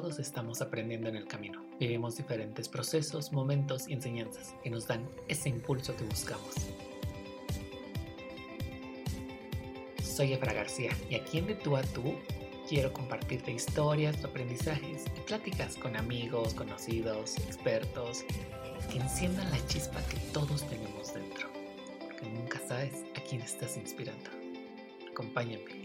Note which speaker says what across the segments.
Speaker 1: todos estamos aprendiendo en el camino. Vivimos diferentes procesos, momentos y enseñanzas que nos dan ese impulso que buscamos. Soy Efra García y aquí en De Tú a Tú quiero compartirte historias, aprendizajes y pláticas con amigos, conocidos, expertos que enciendan la chispa que todos tenemos dentro. Porque nunca sabes a quién estás inspirando. Acompáñame.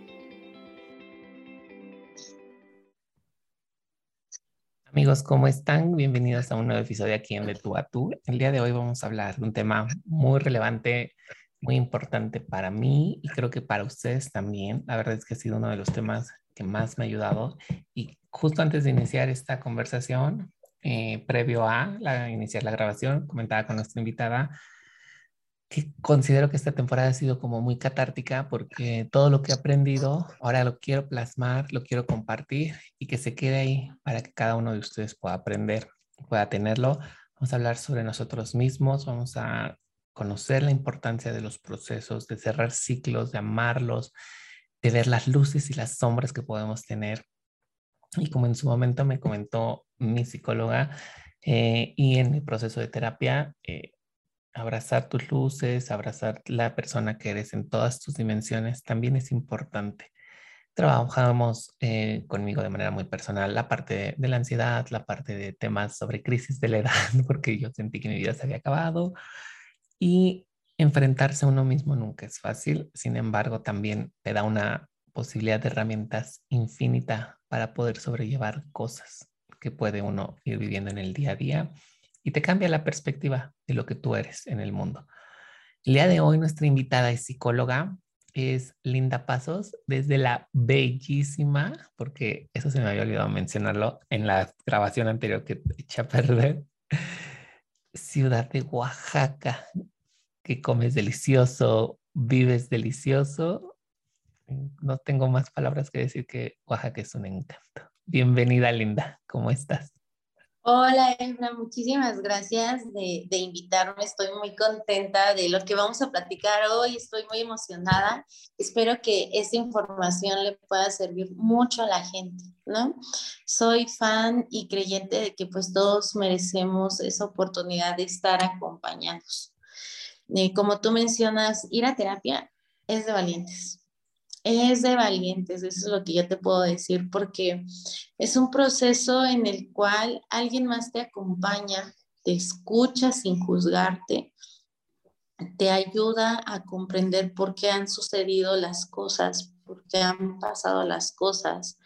Speaker 1: Amigos, ¿cómo están? Bienvenidos a un nuevo episodio aquí en De Tú a Tú. El día de hoy vamos a hablar de un tema muy relevante, muy importante para mí y creo que para ustedes también. La verdad es que ha sido uno de los temas que más me ha ayudado. Y justo antes de iniciar esta conversación, eh, previo a la, iniciar la grabación, comentaba con nuestra invitada que considero que esta temporada ha sido como muy catártica porque todo lo que he aprendido ahora lo quiero plasmar, lo quiero compartir y que se quede ahí para que cada uno de ustedes pueda aprender, pueda tenerlo. Vamos a hablar sobre nosotros mismos, vamos a conocer la importancia de los procesos, de cerrar ciclos, de amarlos, de ver las luces y las sombras que podemos tener. Y como en su momento me comentó mi psicóloga eh, y en mi proceso de terapia, eh, abrazar tus luces, abrazar la persona que eres en todas tus dimensiones, también es importante. Trabajamos eh, conmigo de manera muy personal la parte de, la ansiedad, la parte de temas sobre crisis de la edad, porque yo sentí que mi vida se había acabado y enfrentarse a uno mismo nunca es fácil, sin embargo también te da una posibilidad de herramientas infinita para poder sobrellevar cosas que puede uno ir viviendo en el día a día y te cambia la perspectiva de lo que tú eres en el mundo. El día de hoy nuestra invitada es psicóloga, es Linda Pasos, desde la bellísima, porque eso se me había olvidado mencionarlo en la grabación anterior que eché a perder, ciudad de Oaxaca, que comes delicioso, vives delicioso. No tengo más palabras que decir que Oaxaca es un encanto. Bienvenida, Linda, ¿cómo estás?
Speaker 2: Hola, Efra, muchísimas gracias de, invitarme. Estoy muy contenta de lo que vamos a platicar hoy. Estoy muy emocionada. Espero que esta información le pueda servir mucho a la gente, ¿no? Soy fan y creyente de que pues todos merecemos esa oportunidad de estar acompañados. Eh, como tú mencionas, ir a terapia es de valientes es de valientes, eso es lo que yo te puedo decir, porque es un proceso en el cual alguien más te acompaña, te escucha sin juzgarte, te ayuda a comprender por qué han sucedido las cosas, por qué han pasado las cosas,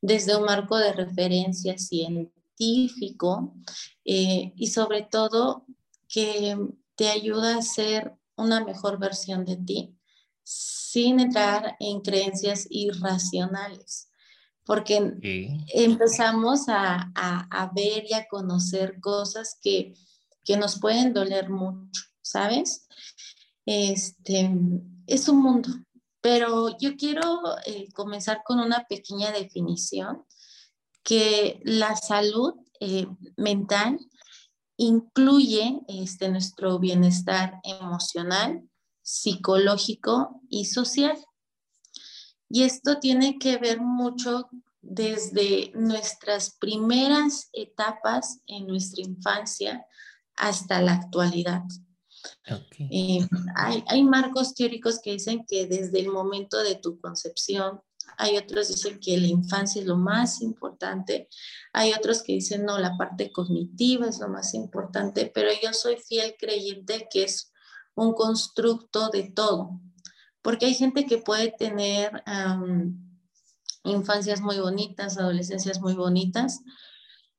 Speaker 2: desde un marco de referencia científico eh, y sobre todo que te ayuda a ser una mejor versión de ti sin entrar en creencias irracionales, porque empezamos a, ver y a conocer cosas que, nos pueden doler mucho, ¿sabes? Este, es un mundo, pero yo quiero eh, comenzar con una pequeña definición, que la salud eh, mental incluye este, nuestro bienestar emocional, psicológico y social. Y esto tiene que ver mucho desde nuestras primeras etapas en nuestra infancia hasta la actualidad. Eh, hay, hay, marcos teóricos que dicen que desde el momento de tu concepción, hay otros que dicen que la infancia es lo más importante, hay otros que dicen no, la parte cognitiva es lo más importante, pero yo soy fiel creyente que es un constructo de todo, porque hay gente que puede tener infancias muy bonitas, adolescencias muy bonitas,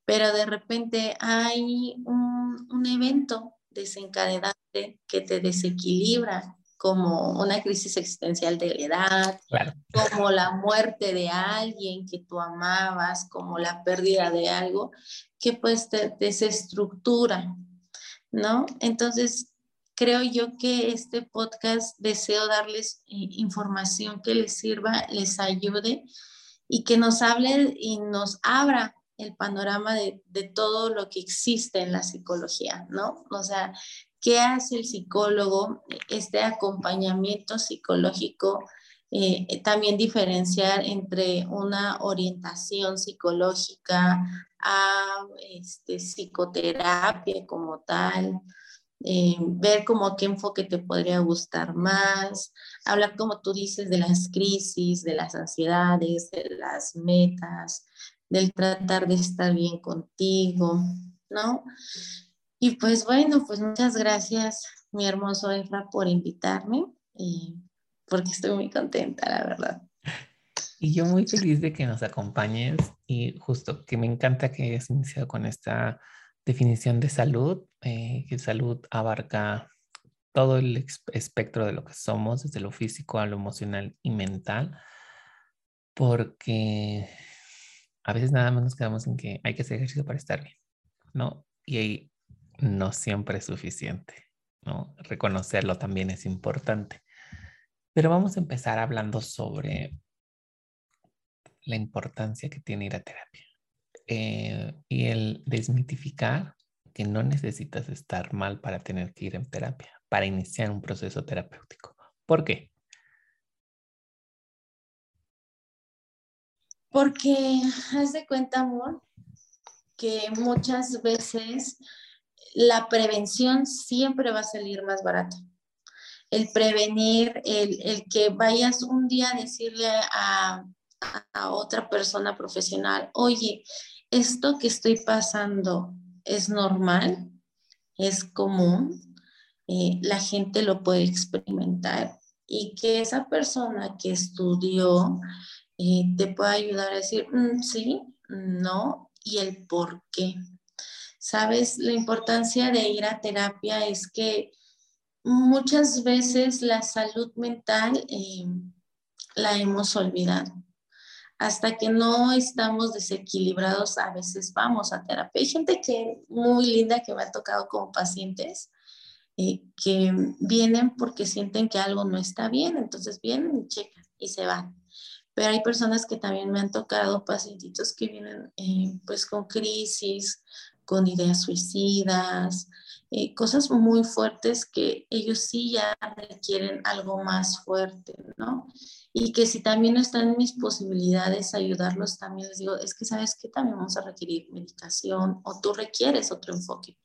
Speaker 2: pero de repente hay un, un evento desencadenante que te desequilibra, como una crisis existencial de la edad, como la muerte de alguien que tú amabas, como la pérdida de algo, que pues te desestructura, ¿no? Entonces, creo yo que este podcast deseo darles eh, información que les sirva, les ayude y que nos hable y nos abra el panorama de, todo lo que existe en la psicología, ¿no? O sea, ¿qué hace el psicólogo? Este acompañamiento psicológico eh, también diferenciar entre una orientación psicológica a este, psicoterapia como tal, eh, ver como qué enfoque te podría gustar más, hablar como tú dices de las crisis, de las ansiedades, de las metas, del tratar de estar bien contigo, ¿no? Y pues bueno, pues muchas gracias, mi hermoso Efra, por invitarme, eh, porque estoy muy contenta, la verdad.
Speaker 1: Y yo muy feliz de que nos acompañes y justo que me encanta que hayas iniciado con esta definición de salud, eh, que salud abarca todo el espectro de lo que somos, desde lo físico a lo emocional y mental, porque a veces nada más nos quedamos en que hay que hacer ejercicio para estar bien, ¿no? Y ahí no siempre es suficiente, ¿no? Reconocerlo también es importante. Pero vamos a empezar hablando sobre la importancia que tiene ir a terapia eh, y el desmitificar que no necesitas estar mal para tener que ir en terapia, para iniciar un proceso terapéutico. ¿Por qué?
Speaker 2: Porque haz de cuenta, amor, que muchas veces la prevención siempre va a salir más barata. El prevenir, el, el que vayas un día a decirle a, a otra persona profesional, oye, esto que estoy pasando es normal, es común, eh, la gente lo puede experimentar y que esa persona que estudió eh, te pueda ayudar a decir, mm, sí, no, y el por qué. Sabes, la importancia de ir a terapia es que muchas veces la salud mental eh, la hemos olvidado hasta que no estamos desequilibrados, a veces vamos a terapia. Hay gente que muy linda que me ha tocado como pacientes eh, que vienen porque sienten que algo no está bien, entonces vienen y checan y se van. Pero hay personas que también me han tocado pacientitos que vienen eh, pues con crisis, con ideas suicidas, eh, cosas muy fuertes que ellos sí ya requieren algo más fuerte, ¿no? y que si también no están mis posibilidades ayudarlos, también les digo, es que sabes que también vamos a requerir medicación o tú requieres otro enfoque,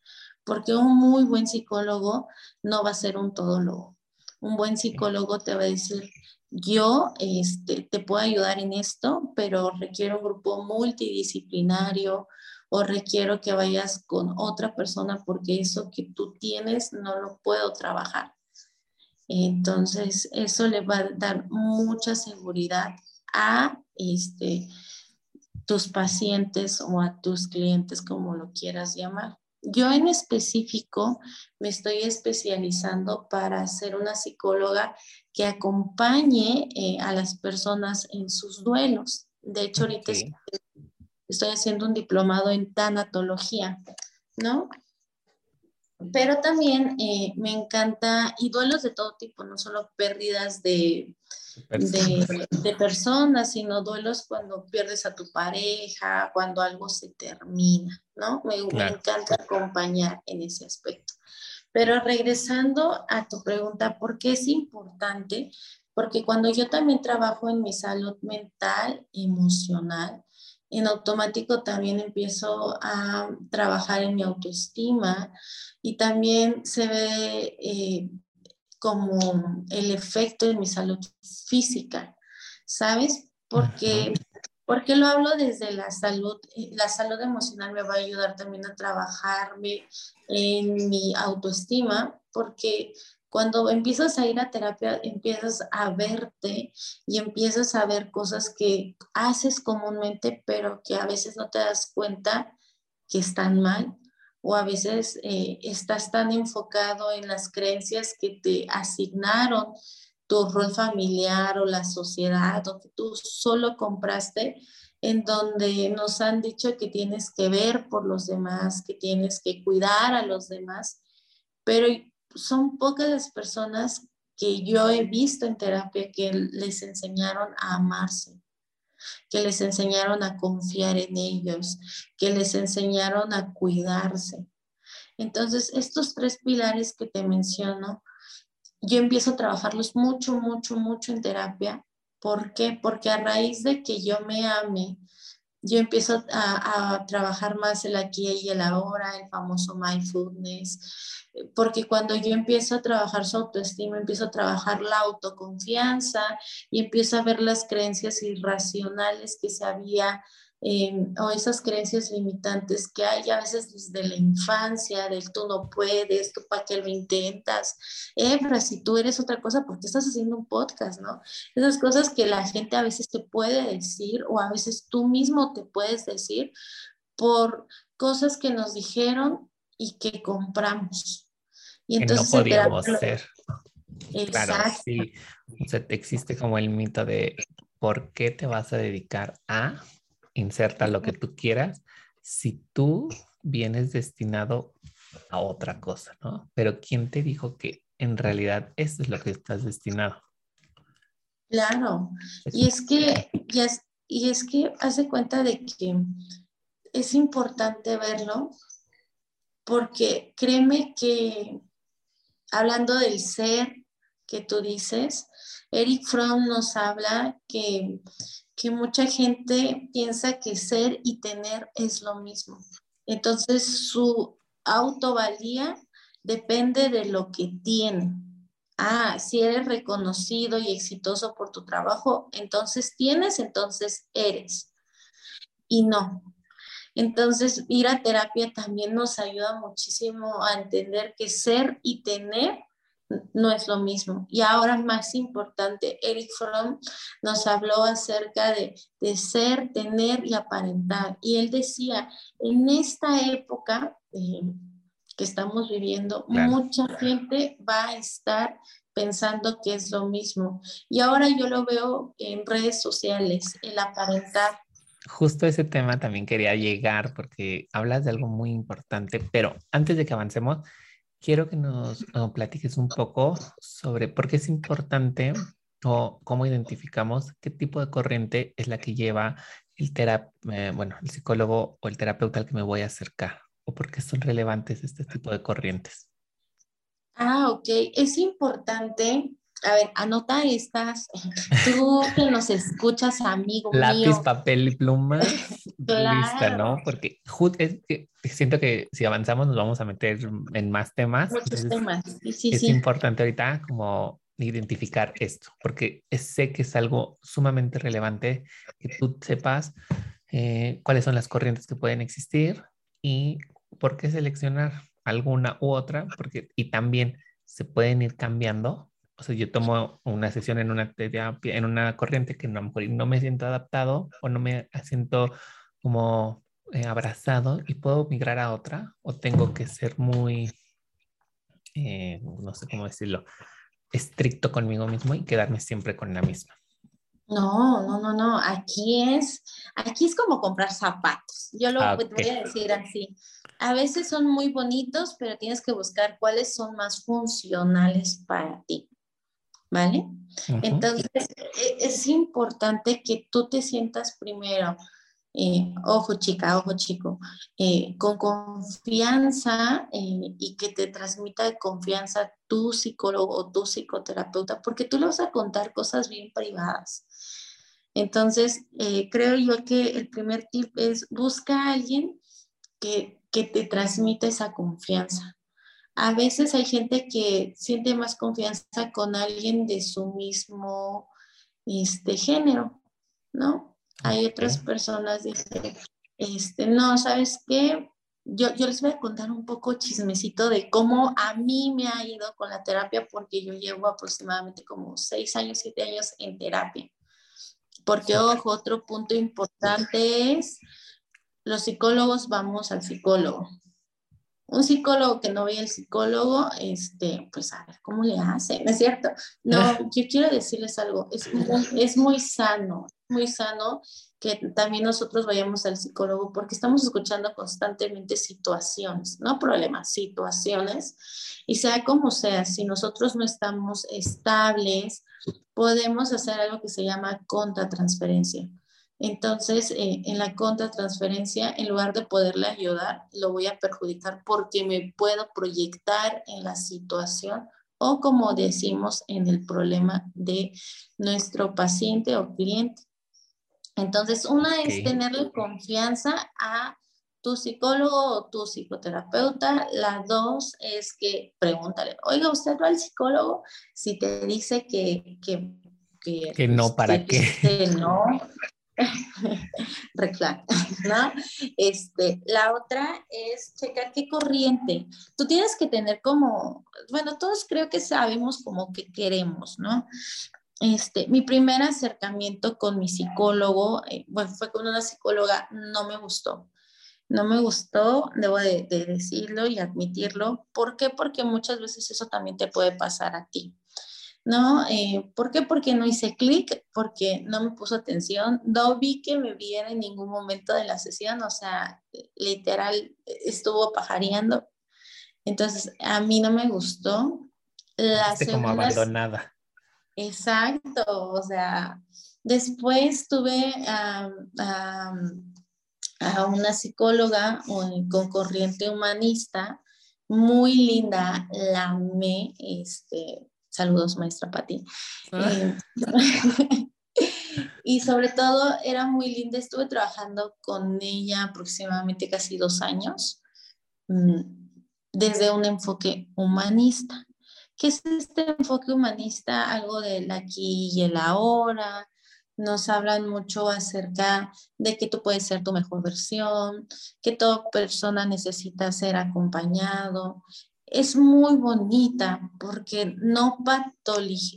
Speaker 2: porque un muy buen psicólogo no va a ser un todólogo. Un buen psicólogo te va a decir, yo este, te puedo ayudar en esto, pero requiero un grupo multidisciplinario o requiero que vayas con otra persona porque eso que tú tienes no lo puedo trabajar. Entonces, eso le va a dar mucha seguridad a este, tus pacientes o a tus clientes, como lo quieras llamar. Yo en específico me estoy especializando para ser una psicóloga que acompañe eh, a las personas en sus duelos. De hecho, ahorita estoy haciendo un diplomado en tanatología, ¿no? pero también eh, me encanta, y duelos de todo tipo, no solo pérdidas de, de, personas, sino duelos cuando pierdes a tu pareja, cuando algo se termina, ¿no? Me, me encanta acompañar en ese aspecto. Pero regresando a tu pregunta, ¿por qué es importante? Porque cuando yo también trabajo en mi salud mental, emocional, en automático también empiezo a trabajar en mi autoestima y también se ve eh, como el efecto en mi salud física, ¿sabes? Porque, porque lo hablo desde la salud, eh, la salud emocional me va a ayudar también a trabajarme en mi autoestima, porque cuando empiezas a ir a terapia, empiezas a verte y empiezas a ver cosas que haces comúnmente, pero que a veces no te das cuenta que están mal o a veces eh, estás tan enfocado en las creencias que te asignaron tu rol familiar o la sociedad o que tú solo compraste en donde nos han dicho que tienes que ver por los demás, que tienes que cuidar a los demás, pero son pocas las personas que yo he visto en terapia que les enseñaron a amarse, que les enseñaron a confiar en ellos, que les enseñaron a cuidarse. Entonces, estos tres pilares que te menciono, yo empiezo a trabajarlos mucho, mucho, mucho en terapia ¿Por qué? Porque a raíz de que yo me ame, yo empiezo a, trabajar más el aquí y el ahora, el famoso mindfulness, porque cuando yo empiezo a trabajar su autoestima, empiezo a trabajar la autoconfianza y empiezo a ver las creencias irracionales que se había Em, o esas creencias limitantes que hay a veces desde la infancia, del tú no puedes, tú para qué lo intentas, Efra, si tú eres otra cosa, ¿por qué estás haciendo un podcast, no? Esas cosas que la gente a veces te puede decir o a veces tú mismo te puedes decir por cosas que nos dijeron y que compramos.
Speaker 1: Y entonces que no podíamos ser. Exacto. Claro, sí. O sea, existe como el mito de ¿por qué te vas a dedicar a? Inserta lo que tú quieras si tú vienes destinado a otra cosa, ¿no? Pero ¿quién te dijo que en realidad eso es lo que estás destinado?
Speaker 2: Claro, y es que, y es, que hace cuenta de que es importante verlo porque créeme que hablando del ser que tú dices, Eric Fromm nos habla que que mucha gente piensa que ser y tener es lo mismo. Entonces su autovalía depende de lo que tiene. Ah, si eres reconocido y exitoso por tu trabajo, entonces tienes, entonces eres. Y no. Entonces, ir a terapia también nos ayuda muchísimo a entender que ser y tener no es lo mismo. Y ahora más importante, Eric Fromm nos habló acerca de, ser, tener y aparentar. Y él decía, en esta época eh, que estamos viviendo, mucha gente va a estar pensando que es lo mismo. Y ahora yo lo veo en redes sociales, el aparentar.
Speaker 1: Justo ese tema también quería llegar porque hablas de algo muy importante, pero antes de que avancemos, quiero que nos platiques un poco sobre por qué es importante o cómo identificamos qué tipo de corriente es la que lleva el eh, bueno, el psicólogo o el terapeuta al que me voy a acercar o por qué son relevantes este tipo de corrientes.
Speaker 2: Ah, ok. Es importante a ver, anota estas. Tú que nos escuchas, amigo
Speaker 1: Lápiz, papel y pluma. Lista, ¿no? Porque es que siento que si avanzamos nos vamos a meter en más temas.
Speaker 2: Muchos temas. Sí,
Speaker 1: es importante ahorita como identificar esto, porque sé que es algo sumamente relevante que tú sepas eh, cuáles son las corrientes que pueden existir y por qué seleccionar alguna u otra, porque y también se pueden ir cambiando o sea, yo tomo una sesión en una terapia, en una corriente que no, no me siento adaptado o no me siento como eh, abrazado y puedo migrar a otra o tengo que ser muy, eh, no sé cómo decirlo, estricto conmigo mismo y quedarme siempre con la misma.
Speaker 2: No, no, no, no. Aquí es, aquí es como comprar zapatos. Yo lo ah, voy a decir así. A veces son muy bonitos, pero tienes que buscar cuáles son más funcionales para ti. ¿Vale? Entonces, e, es importante que tú te sientas primero, eh, ojo chica, ojo chico, eh, con confianza eh, y que te transmita confianza tu psicólogo o tu psicoterapeuta, porque tú le vas a contar cosas bien privadas. Entonces, creo yo que el primer tip es busca a alguien que, que te transmita esa confianza. A veces hay gente que siente más confianza con alguien de su mismo este, género, ¿no? Hay otras personas que dicen, este, no, ¿sabes qué? Yo, yo les voy a contar un poco chismecito de cómo a mí me ha ido con la terapia, porque yo llevo aproximadamente como seis años, siete años en terapia. Porque, ojo, otro punto importante es, los psicólogos vamos al psicólogo, un psicólogo que no ve el psicólogo, este, pues a ver cómo le hace, ¿no es cierto? No, yo quiero decirles algo, es muy, es muy sano, muy sano que también nosotros vayamos al psicólogo porque estamos escuchando constantemente situaciones, no problemas, situaciones, y sea como sea, si nosotros no estamos estables, podemos hacer algo que se llama contratransferencia. Entonces, eh, en la contratransferencia, en lugar de poderle ayudar, lo voy a perjudicar porque me puedo proyectar en la situación o como decimos en el problema de nuestro paciente o cliente. Entonces, una es tenerle confianza a tu psicólogo o tu psicoterapeuta. La dos es que pregúntale, oiga, ¿usted va al psicólogo? Si te dice que... Que,
Speaker 1: que, no, ¿para qué?
Speaker 2: Que no, ¿no? Este, la otra es checar qué corriente. Tú tienes que tener como, bueno, todos creo que sabemos como que queremos, ¿no? Este, mi primer acercamiento con mi psicólogo, eh, bueno, fue con una psicóloga, no me gustó. No me gustó, debo de, decirlo y admitirlo. ¿Por qué? Porque muchas veces eso también te puede pasar a ti. ¿No? Eh, ¿Por qué? Porque no hice clic, porque no me puso atención, no vi que me viera en ningún momento de la sesión, o sea, literal estuvo pajareando. Entonces, a mí no me gustó.
Speaker 1: La como abandonada.
Speaker 2: Exacto, o sea, después tuve a una psicóloga con corriente humanista, muy linda, la amé, este, saludos maestra Pati. Ah. Eh, y sobre todo era muy linda, estuve trabajando con ella aproximadamente casi dos años mm, desde un enfoque humanista. ¿Qué es este enfoque humanista? Algo del aquí y el ahora. Nos hablan mucho acerca de que tú puedes ser tu mejor versión, que toda persona necesita ser acompañado. Es muy bonita porque no,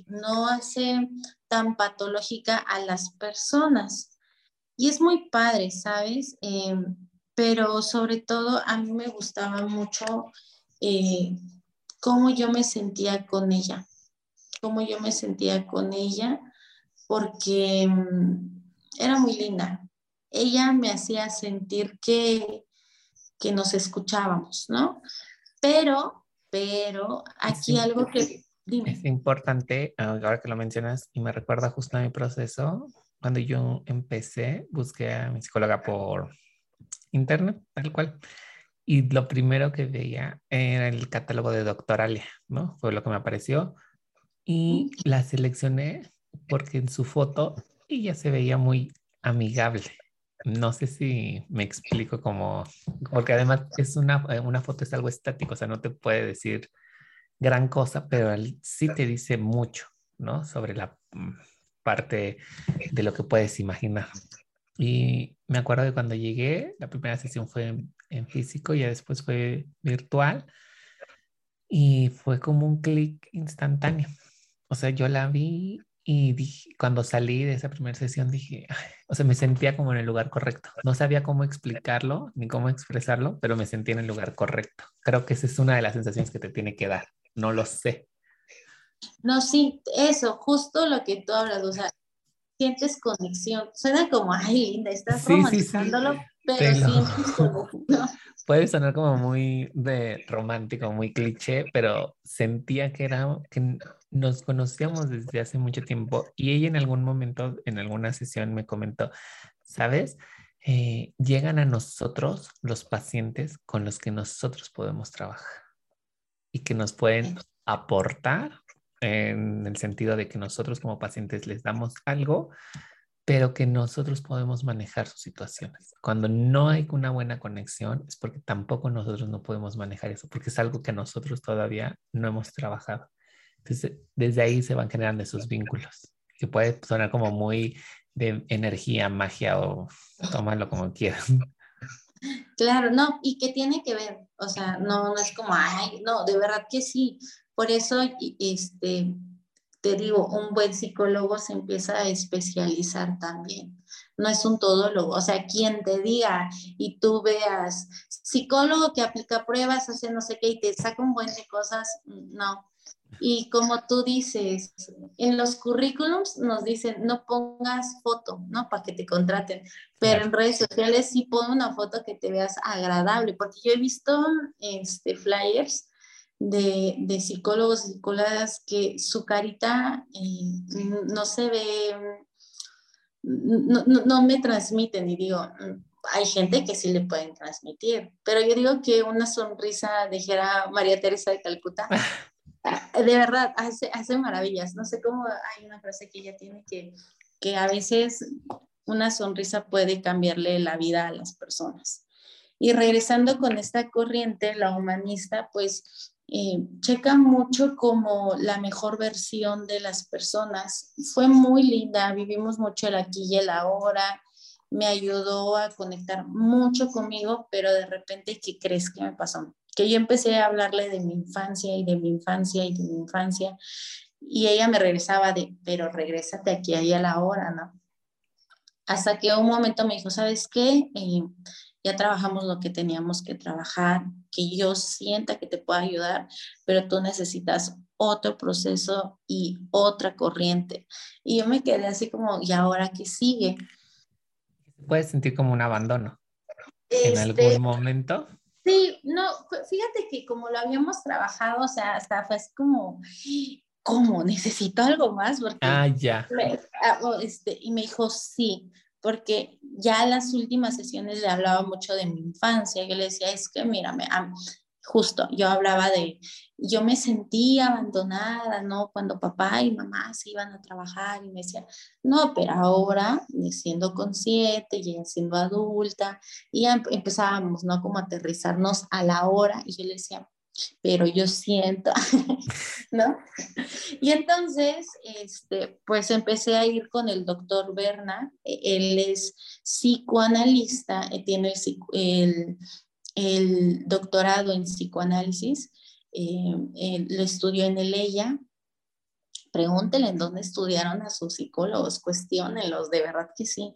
Speaker 2: no hace tan patológica a las personas. Y es muy padre, ¿sabes? Eh, pero sobre todo a mí me gustaba mucho eh, cómo yo me sentía con ella, cómo yo me sentía con ella, porque mm, era muy linda. Ella me hacía sentir que, que nos escuchábamos, ¿no? Pero, pero aquí algo que...
Speaker 1: Es importante, ahora que lo mencionas, y me recuerda justo a mi proceso, cuando yo empecé, busqué a mi psicóloga por internet, tal cual. Y lo primero que veía era el catálogo de Doctoralia, ¿no? Fue lo que me apareció. Y la seleccioné porque en su foto ella se veía muy amigable. No sé si me explico cómo, porque además es una, una foto, es algo estático, o sea, no te puede decir gran cosa, pero sí te dice mucho, ¿no? Sobre la mm, parte de lo que puedes imaginar. Y me acuerdo de cuando llegué, la primera sesión fue en, físico y después fue virtual. Y fue como un clic instantáneo. O sea, yo la vi y dije, cuando salí de esa primera sesión dije, o sea, me sentía como en el lugar correcto. No sabía cómo explicarlo ni cómo expresarlo, pero me sentía en el lugar correcto. Creo que esa es una de las sensaciones que te tiene que dar. No lo sé.
Speaker 2: No, sí, eso, justo lo que tú hablas, o sea, sientes conexión. Suena como, ay, linda, estás sí, romantizándolo, pero sientes como...
Speaker 1: Puede sonar como muy de romántico, muy cliché, pero sentía que era que nos conocíamos desde hace mucho tiempo y ella en algún momento, en alguna sesión me comentó, ¿sabes? Eh, llegan a nosotros los pacientes con los que nosotros podemos trabajar y que nos pueden aportar en el sentido de que nosotros como pacientes les damos algo, pero que nosotros podemos manejar sus situaciones. Cuando no hay una buena conexión es porque tampoco nosotros no podemos manejar eso, porque es algo que nosotros todavía no hemos trabajado. Entonces, desde ahí se van generando esos vínculos, que puede sonar como muy de energía, magia o tómalo como quieran.
Speaker 2: Claro, no, y que tiene que ver, o sea, no, no es como, ay, no, de verdad que sí, por eso, este, te digo, un buen psicólogo se empieza a especializar también. No es un todólogo, o sea, quien te diga y tú veas psicólogo que aplica pruebas, hace no sé qué y te saca un buen de cosas, no. Y como tú dices, en los currículums nos dicen no pongas foto, ¿no? Para que te contraten, pero en redes sociales sí pon una foto que te veas agradable, porque yo he visto este, flyers de, de psicólogos y psicólogas que su carita eh, no se ve, no, no, me transmiten y digo, hay gente que sí le pueden transmitir, pero yo digo que una sonrisa dijera María Teresa de Calcuta, de verdad, hace, hace maravillas. No sé cómo hay una frase que ella tiene que, que a veces una sonrisa puede cambiarle la vida a las personas. Y regresando con esta corriente, la humanista, pues eh, checa mucho como la mejor versión de las personas. Fue muy linda, vivimos mucho el aquí y el ahora, me ayudó a conectar mucho conmigo, pero de repente, ¿qué crees que me pasó? Que yo empecé a hablarle de mi infancia y de mi infancia y de mi infancia, y ella me regresaba de, pero regrésate aquí y a la hora, ¿no? Hasta que un momento me dijo, ¿sabes qué? Eh, ya trabajamos lo que teníamos que trabajar, que yo sienta que te pueda ayudar, pero tú necesitas otro proceso y otra corriente. Y yo me quedé así como, ¿y ahora qué sigue?
Speaker 1: Puedes sentir como un abandono en este, algún momento.
Speaker 2: Sí, no, fíjate que como lo habíamos trabajado, o sea, hasta fue así como, ¿cómo? Necesito algo más. Porque
Speaker 1: ah, ya.
Speaker 2: Ah, este, y me dijo, sí, porque ya las últimas sesiones le hablaba mucho de mi infancia. Yo le decía, es que mírame, justo, yo hablaba de, yo me sentía abandonada, ¿no? Cuando papá y mamá se iban a trabajar y me decían, no, pero ahora, siendo consciente, ya siendo adulta, y empezábamos, ¿no? Como aterrizarnos a la hora, y yo le decía, pero yo siento, ¿no? Y entonces, este, pues empecé a ir con el doctor Berna, e, él es psicoanalista, eh, tiene el, el, doctorado en psicoanálisis, eh, lo estudió en el EIA. Pregúntenle en dónde estudiaron a sus psicólogos, cuestionenlos, de verdad que sí.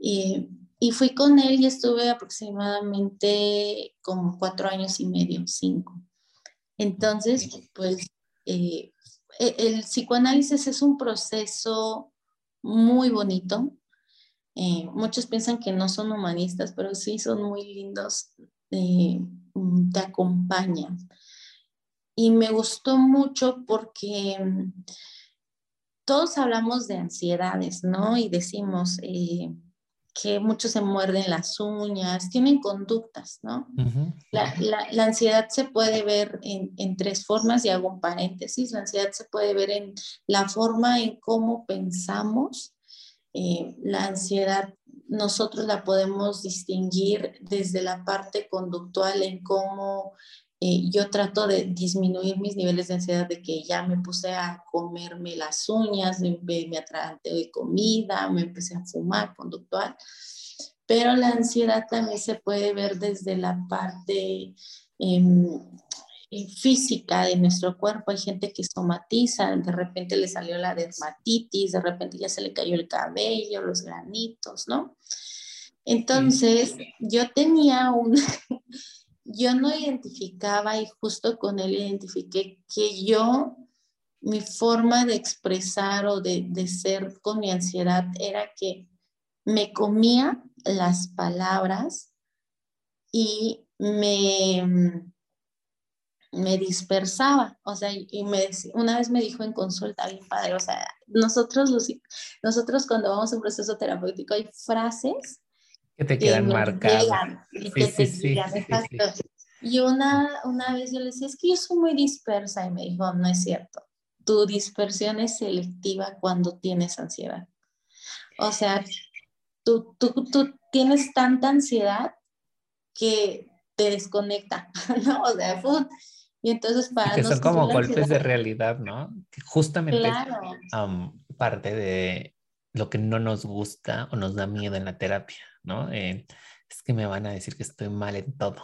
Speaker 2: Y, y fui con él y estuve aproximadamente como cuatro años y medio, cinco. Entonces, pues eh, e, el psicoanálisis es un proceso muy bonito. Eh, muchos piensan que no son humanistas, pero sí son muy lindos, eh, mm, te acompañan. Y me gustó mucho porque mm, todos hablamos de ansiedades, ¿no? Y decimos, que muchos se muerden las uñas, tienen conductas, ¿no? la, la, ansiedad se puede ver en, en, tres formas y hago un paréntesis. La ansiedad se puede ver en la forma en cómo pensamos. Eh, la ansiedad nosotros la podemos distinguir desde la parte conductual en cómo eh, yo trato de disminuir mis niveles de ansiedad de que ya me puse a comerme las uñas, me, me de comida, me empecé a fumar conductual. Pero la ansiedad también se puede ver desde la parte em, física de nuestro cuerpo. Hay gente que somatiza, de repente le salió la dermatitis, de repente ya se le cayó el cabello, los granitos, ¿no? Entonces, yo tenía un, yo no identificaba y justo con él identifiqué que yo, mi forma de expresar o de, ser con mi ansiedad era que me comía las palabras y me, me dispersaba, o sea, y me, una vez me dijo en consulta, bien padre, o sea, nosotros, los, nosotros cuando vamos a un proceso terapéutico hay frases
Speaker 1: que te quedan marcadas.
Speaker 2: Y que te sí, Y una, una vez yo le decía, es que yo soy muy dispersa y me dijo, no es cierto. Tu dispersión es selectiva cuando tienes ansiedad. O sea, tú, tú, tú tienes tanta ansiedad que te desconecta, ¿no? O sea, y entonces para...
Speaker 1: que son como golpes de realidad, ¿no? Que justamente parte de lo que no nos gusta o nos da miedo en la terapia. ¿no? Eh, es que me van a decir que estoy mal en todo.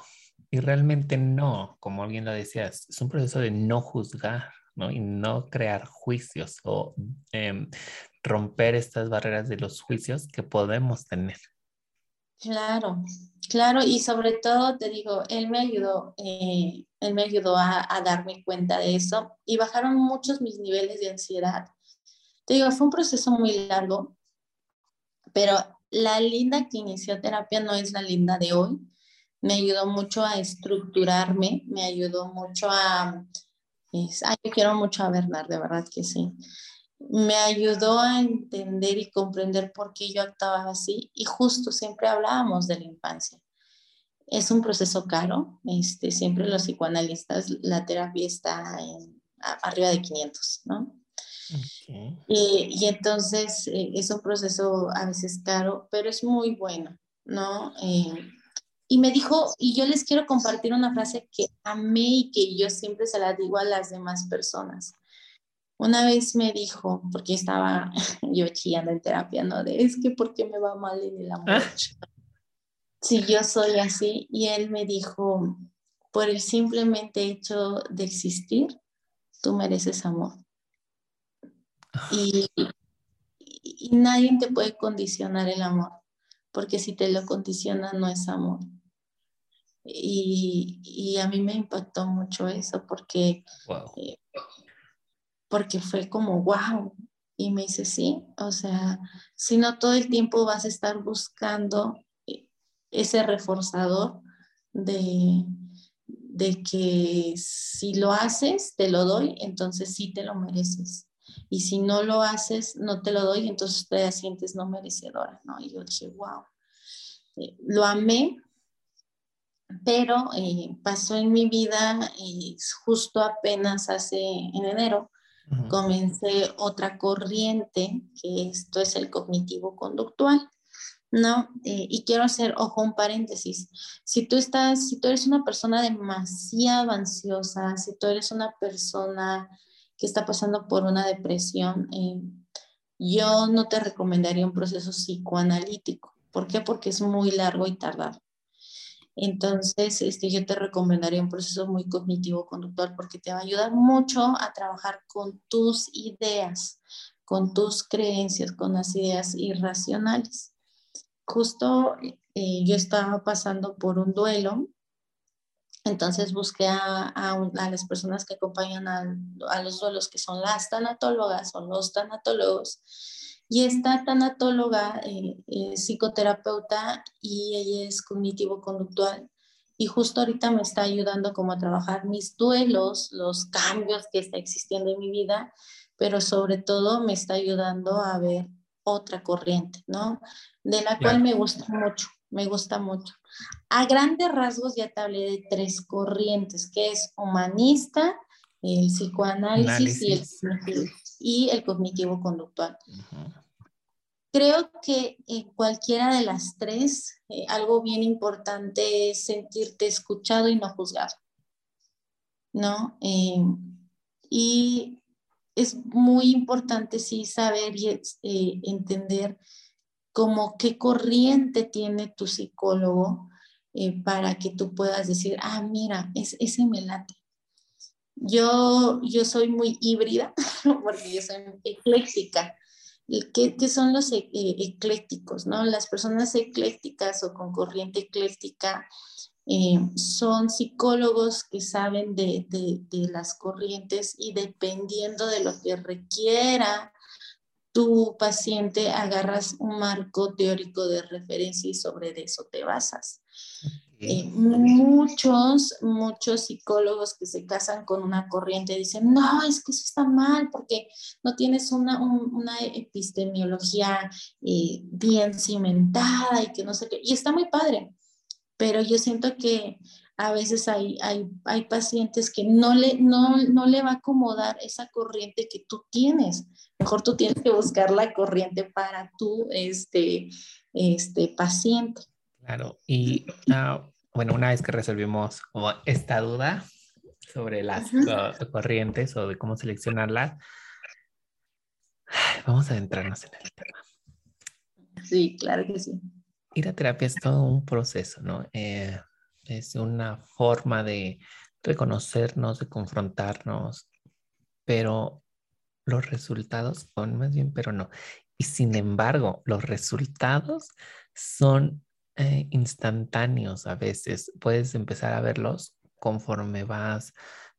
Speaker 1: Y realmente no, como alguien lo decía, es un proceso de no juzgar, ¿no? Y no crear juicios o em, romper estas barreras de los juicios que podemos tener.
Speaker 2: Claro, claro, y sobre todo te digo, él me ayudó, eh, él me ayudó a, a, darme cuenta de eso y bajaron muchos mis niveles de ansiedad. Te digo, fue un proceso muy largo, pero la linda que inició terapia no es la linda de hoy. Me ayudó mucho a estructurarme, me ayudó mucho a... ay, yo quiero mucho a Bernard, de verdad que sí. Me ayudó a entender y comprender por qué yo actuaba así y justo siempre hablábamos de la infancia. Es un proceso caro, este, siempre los psicoanalistas, la terapia está en, arriba de 500, ¿no? Y, entonces eh, es un proceso a veces caro, pero es muy bueno, ¿no? Eh, y me dijo, y yo les quiero compartir una frase que amé y que yo siempre se la digo a las demás personas. Una vez me dijo, porque estaba yo chillando en terapia, ¿no? De, es que ¿por qué me va mal en el amor? si yo soy así, y él me dijo, por el simplemente hecho de existir, tú mereces amor. Y, y, nadie te puede condicionar el amor, porque si te lo condiciona no es amor. Y, y a mí me impactó mucho eso, porque, eh, porque fue como, wow. Y me dice, sí, o sea, si no todo el tiempo vas a estar buscando ese reforzador de, de que si lo haces, te lo doy, entonces sí te lo mereces. Y si no lo haces, no te lo doy, entonces te sientes no merecedora, ¿no? Y yo dije, wow, eh, lo amé, pero eh, pasó en mi vida y justo apenas hace en enero comencé otra corriente, que esto es el cognitivo conductual. ¿no? Eh, y quiero hacer, ojo, un paréntesis. Si tú estás, si tú eres una persona demasiado ansiosa, si tú eres una persona que está pasando por una depresión, eh, yo no te recomendaría un proceso psicoanalítico. ¿Por qué? Porque es muy largo y tardado. Entonces, este, yo te recomendaría un proceso muy cognitivo-conductual porque te va a ayudar mucho a trabajar con tus ideas, con tus creencias, con las ideas irracionales justo eh, yo estaba pasando por un duelo, entonces busqué a, a, las personas que acompañan a, a, los duelos, que son las tanatólogas o los tanatólogos. Y esta tanatóloga eh, es psicoterapeuta y ella es cognitivo-conductual. Y justo ahorita me está ayudando como a trabajar mis duelos, los cambios que está existiendo en mi vida, pero sobre todo me está ayudando a ver otra corriente, ¿no? De la cual me gusta mucho, me gusta mucho. A grandes rasgos ya te hablé de tres corrientes, que es humanista, el psicoanálisis y el, cognitivo conductual. Creo que en cualquiera de las tres, eh, algo bien importante es sentirte escuchado y no juzgado, ¿no? Eh, y es muy importante sí saber y eh, entender como qué corriente tiene tu psicólogo eh, para que tú puedas decir, ah, mira, es, ese me late. Yo, yo soy muy híbrida porque yo soy ecléctica. ¿Qué, qué son los e, e, eclécticos? ¿no? Las personas eclécticas o con corriente ecléctica eh, son psicólogos que saben de, las corrientes y dependiendo de lo que requiera tu paciente, agarras un marco teórico de referencia y sobre eso te basas. Muchos, muchos psicólogos que se casan con una corriente dicen, no, es que eso está mal porque no tienes una, epistemología eh, bien cimentada y que no sé qué. Y está muy padre, pero yo siento que a veces hay, hay, hay pacientes que no le, no, no le va a acomodar esa corriente que tú tienes. Mejor tú tienes que buscar la corriente para tu este, este paciente.
Speaker 1: Claro, y ah, bueno, una vez que resolvimos esta duda sobre las corrientes o de cómo seleccionarlas, vamos a adentrarnos en el tema.
Speaker 2: Sí, claro que sí
Speaker 1: ir a terapia es todo un proceso, ¿no? Eh, es una forma de reconocernos, de confrontarnos, pero los resultados son más bien, pero no. Y sin embargo, los resultados son eh, instantáneos a veces. Puedes empezar a verlos conforme vas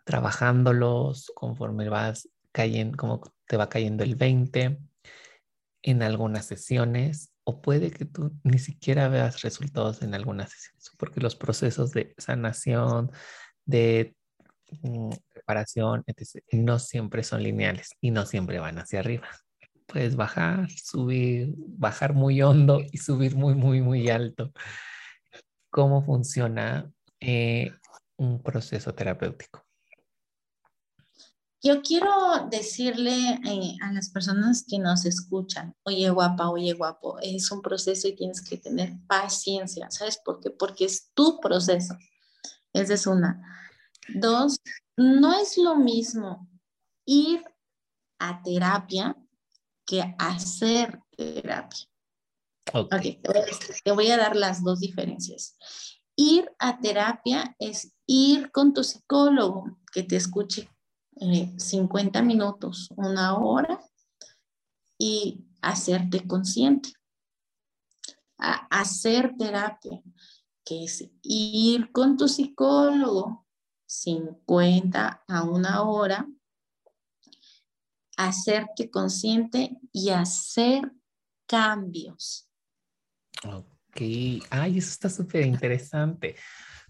Speaker 1: trabajándolos, conforme vas cayendo, como te va cayendo el 20 en algunas sesiones o puede que tú ni siquiera veas resultados en algunas sesiones, porque los procesos de sanación, de mm, preparación, etc., no siempre son lineales y no siempre van hacia arriba. Puedes bajar, subir, bajar muy hondo y subir muy, muy, muy alto. ¿Cómo funciona eh, un proceso terapéutico?
Speaker 2: yo quiero decirle eh, a las personas que nos escuchan, oye guapa, oye guapo, es un proceso y tienes que tener paciencia, ¿sabes por qué? Porque es tu proceso. Esa es una. Dos, no es lo mismo ir a terapia que hacer terapia. Okay. te voy a dar las dos diferencias. Ir a terapia es ir con tu psicólogo que te escuche 50 eh, minutos, una hora y hacerte consciente. hacer terapia, que es ir con tu psicólogo 50 a una hora, hacerte consciente y hacer cambios.
Speaker 1: Ok, ay, eso está súper interesante,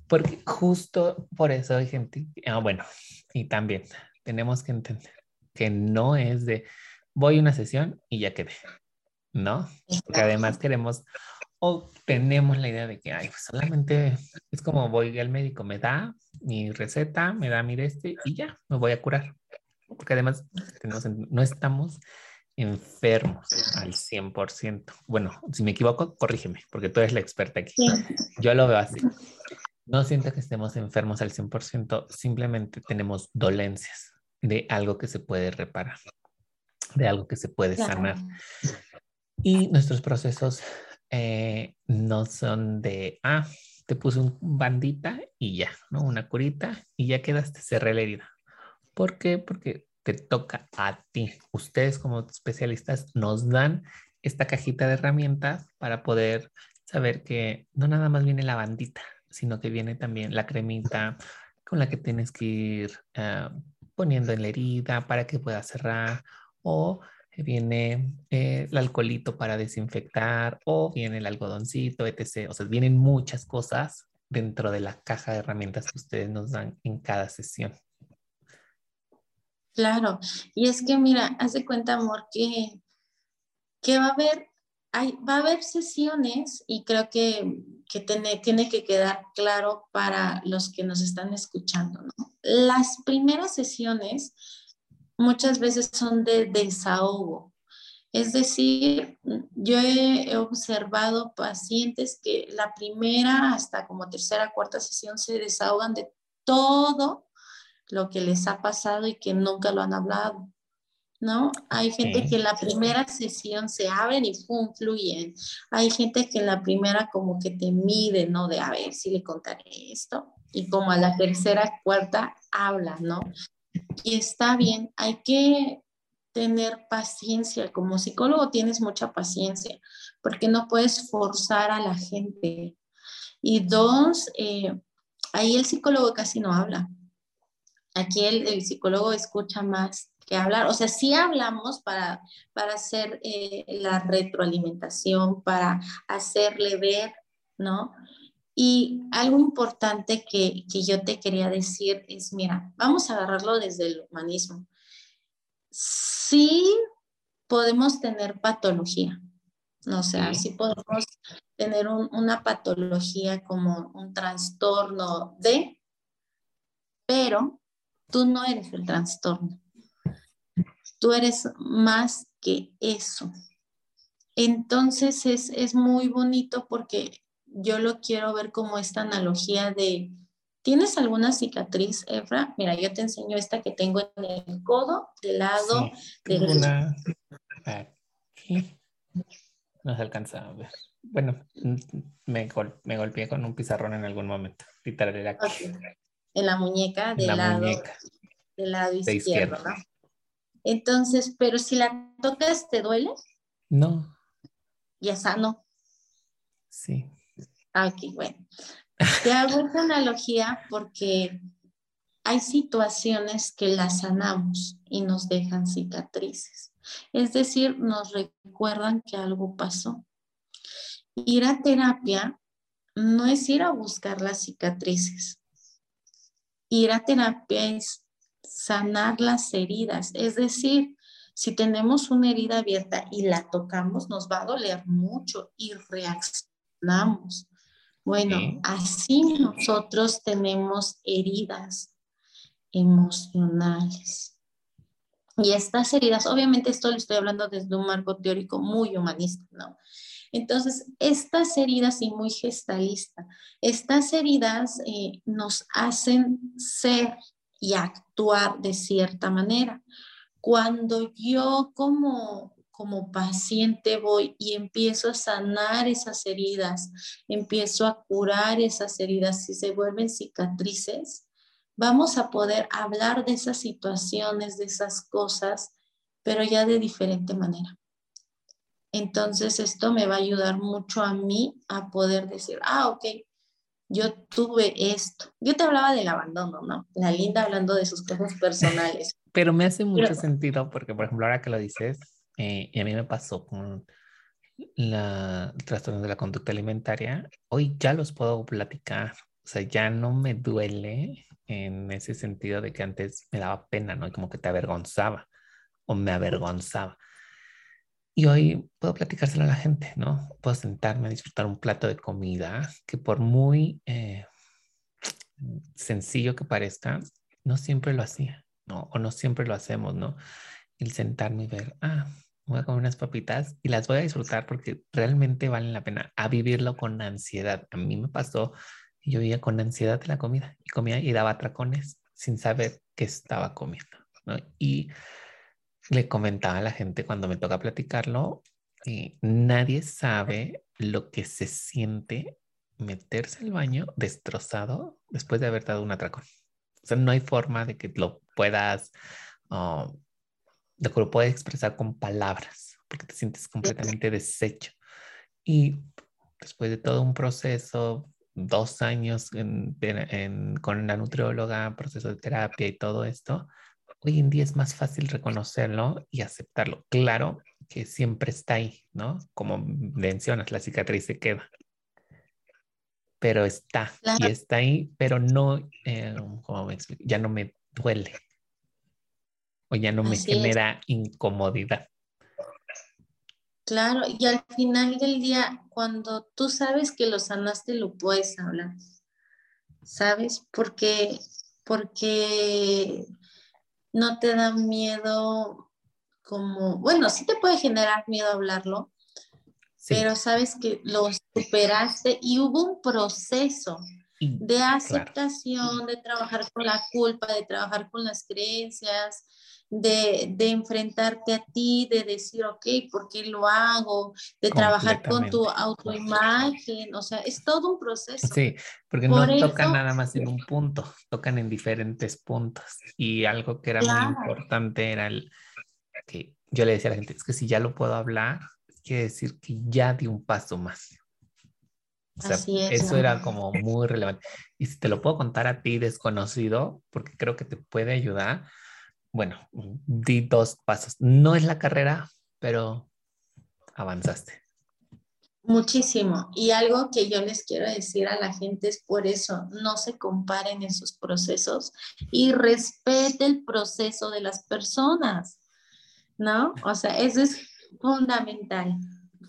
Speaker 1: porque justo por eso hay gente, ah, bueno, y también tenemos que entender que no es de voy a una sesión y ya quedé, ¿no? Porque además queremos o tenemos la idea de que, ay, pues solamente es como voy al médico, me da mi receta, me da mi este y ya, me voy a curar. Porque además no estamos enfermos al 100%. Bueno, si me equivoco, corrígeme, porque tú eres la experta aquí. Yo lo veo así. No siento que estemos enfermos al 100%, simplemente tenemos dolencias de algo que se puede reparar, de algo que se puede sanar. Y nuestros procesos eh, no son de, ah, te puse un bandita y ya, ¿no? Una curita y ya quedaste, cerré la herida. ¿Por qué? Porque te toca a ti. Ustedes como especialistas nos dan esta cajita de herramientas para poder saber que no nada más viene la bandita, sino que viene también la cremita con la que tienes que ir ah, poniendo en la herida para que pueda cerrar o viene eh, el alcoholito para desinfectar o viene el algodoncito, etc. O sea, vienen muchas cosas dentro de la caja de herramientas que ustedes nos dan en cada sesión.
Speaker 2: Claro, y es que mira, haz de cuenta, amor, que, que va a haber, hay, va a haber sesiones y creo que, que tiene, tiene que quedar claro para los que nos están escuchando, ¿no? Las primeras sesiones muchas veces son de desahogo. Es decir, yo he observado pacientes que la primera hasta como tercera, cuarta sesión se desahogan de todo lo que les ha pasado y que nunca lo han hablado, ¿no? Hay gente que en la primera sesión se abren y ¡pum! fluyen. Hay gente que en la primera como que te mide, ¿no? De a ver si le contaré esto. Y como a la tercera, cuarta, habla, ¿no? Y está bien, hay que tener paciencia. Como psicólogo tienes mucha paciencia porque no puedes forzar a la gente. Y dos, eh, ahí el psicólogo casi no habla aquí el, psicólogo escucha más que hablar. O sea, sí hablamos para, para hacer eh, la retroalimentación, para hacerle ver, ¿no? Y algo importante que, yo te quería decir es, mira, vamos a agarrarlo desde el humanismo. Sí podemos tener patología, ¿no? o sea, sí podemos tener una patología como un trastorno de, pero Tú no eres el trastorno. Tú eres más que eso. Entonces es, muy bonito porque yo lo quiero ver como esta analogía de, ¿tienes alguna cicatriz, Efra? Mira, yo te enseño esta que tengo en el codo del lado derecho.
Speaker 1: No se alcanza a ver. Bueno, me, me golpeé con un pizarrón en algún momento. aquí
Speaker 2: en la muñeca del, lado, del lado izquierdo, ¿no? Entonces, pero si la tocas, ¿te duele?
Speaker 1: No.
Speaker 2: Ya sano.
Speaker 1: Sí.
Speaker 2: Ah, ok, bueno. Te hago esta analogía porque hay situaciones que las sanamos y nos dejan cicatrices. Es decir, nos recuerdan que algo pasó. Ir a terapia no es ir a buscar las cicatrices, ir a terapia es sanar las heridas, es decir, si tenemos una herida abierta y la tocamos, nos va a doler mucho y reaccionamos. Bueno, así nosotros tenemos heridas emocionales. Y estas heridas, obviamente esto lo estoy hablando desde un marco teórico muy humanista, ¿no? Entonces, estas heridas, y muy gestalista, estas heridas eh, nos hacen ser y actuar de cierta manera. Cuando yo como, como paciente voy y empiezo a sanar esas heridas, empiezo a curar esas heridas, si se vuelven cicatrices, vamos a poder hablar de esas situaciones, de esas cosas, pero ya de diferente manera. Entonces esto me va a ayudar mucho a mí a poder decir, ah, ok, yo tuve esto. Yo te hablaba del abandono, ¿no? La linda hablando de sus cosas personales.
Speaker 1: Pero me hace mucho sentido porque, por ejemplo, ahora que lo dices, eh, y a mí me pasó con la trastorno de la conducta alimentaria, hoy ya los puedo platicar. O sea, ya no me duele en ese sentido de que antes me daba pena, ¿no? Y como que te avergonzaba o me avergonzaba. Y hoy puedo platicárselo a la gente, ¿no? Puedo sentarme a disfrutar un plato de comida que por muy eh, sencillo que parezca, no siempre lo hacía, ¿no? O no siempre lo hacemos, ¿no? El sentarme y ver, ah, voy a comer unas papitas y las voy a disfrutar porque realmente valen la pena. A vivirlo con ansiedad. A mí me pasó, yo vivía con ansiedad de la comida y comía y daba tracones sin saber qué estaba comiendo, ¿no? Y le comentaba a la gente cuando me toca platicarlo, eh, nadie sabe lo que se siente meterse al baño destrozado después de haber dado un atracón. O sea, no hay forma de que lo puedas, oh, de que lo puedas expresar con palabras, porque te sientes completamente deshecho. Y después de todo un proceso, dos años con la nutrióloga, proceso de terapia y todo esto, hoy en día es más fácil reconocerlo y aceptarlo. Claro que siempre está ahí, ¿no? Como mencionas, la cicatriz se queda. Pero está, y está ahí, pero no, eh, ¿cómo me explico? Ya no me duele. O ya no me genera incomodidad.
Speaker 2: Claro, y al final del día, cuando tú sabes que lo sanaste, lo puedes hablar. ¿Sabes? Porque, porque no te da miedo como, bueno, sí te puede generar miedo hablarlo, pero sabes que lo superaste y hubo un proceso de aceptación, de trabajar con la culpa, de trabajar con las creencias, de, enfrentarte a ti, de decir, ok, ¿por qué lo hago? De trabajar con tu autoimagen, o sea, es todo un proceso.
Speaker 1: Sí, porque no tocan nada más en un punto, tocan en diferentes puntos. Y algo que era muy importante era el que yo le decía a la gente, es que si ya lo puedo hablar, quiere decir que ya di un paso más. O sea, eso era como muy relevante. Y si te lo puedo contar a ti desconocido, porque creo que te puede ayudar, bueno, di dos pasos. No es la carrera, pero avanzaste.
Speaker 2: Muchísimo. Y algo que yo les quiero decir a la gente es por eso, no se comparen esos procesos y respete el proceso de las personas, ¿no? O sea, eso es fundamental,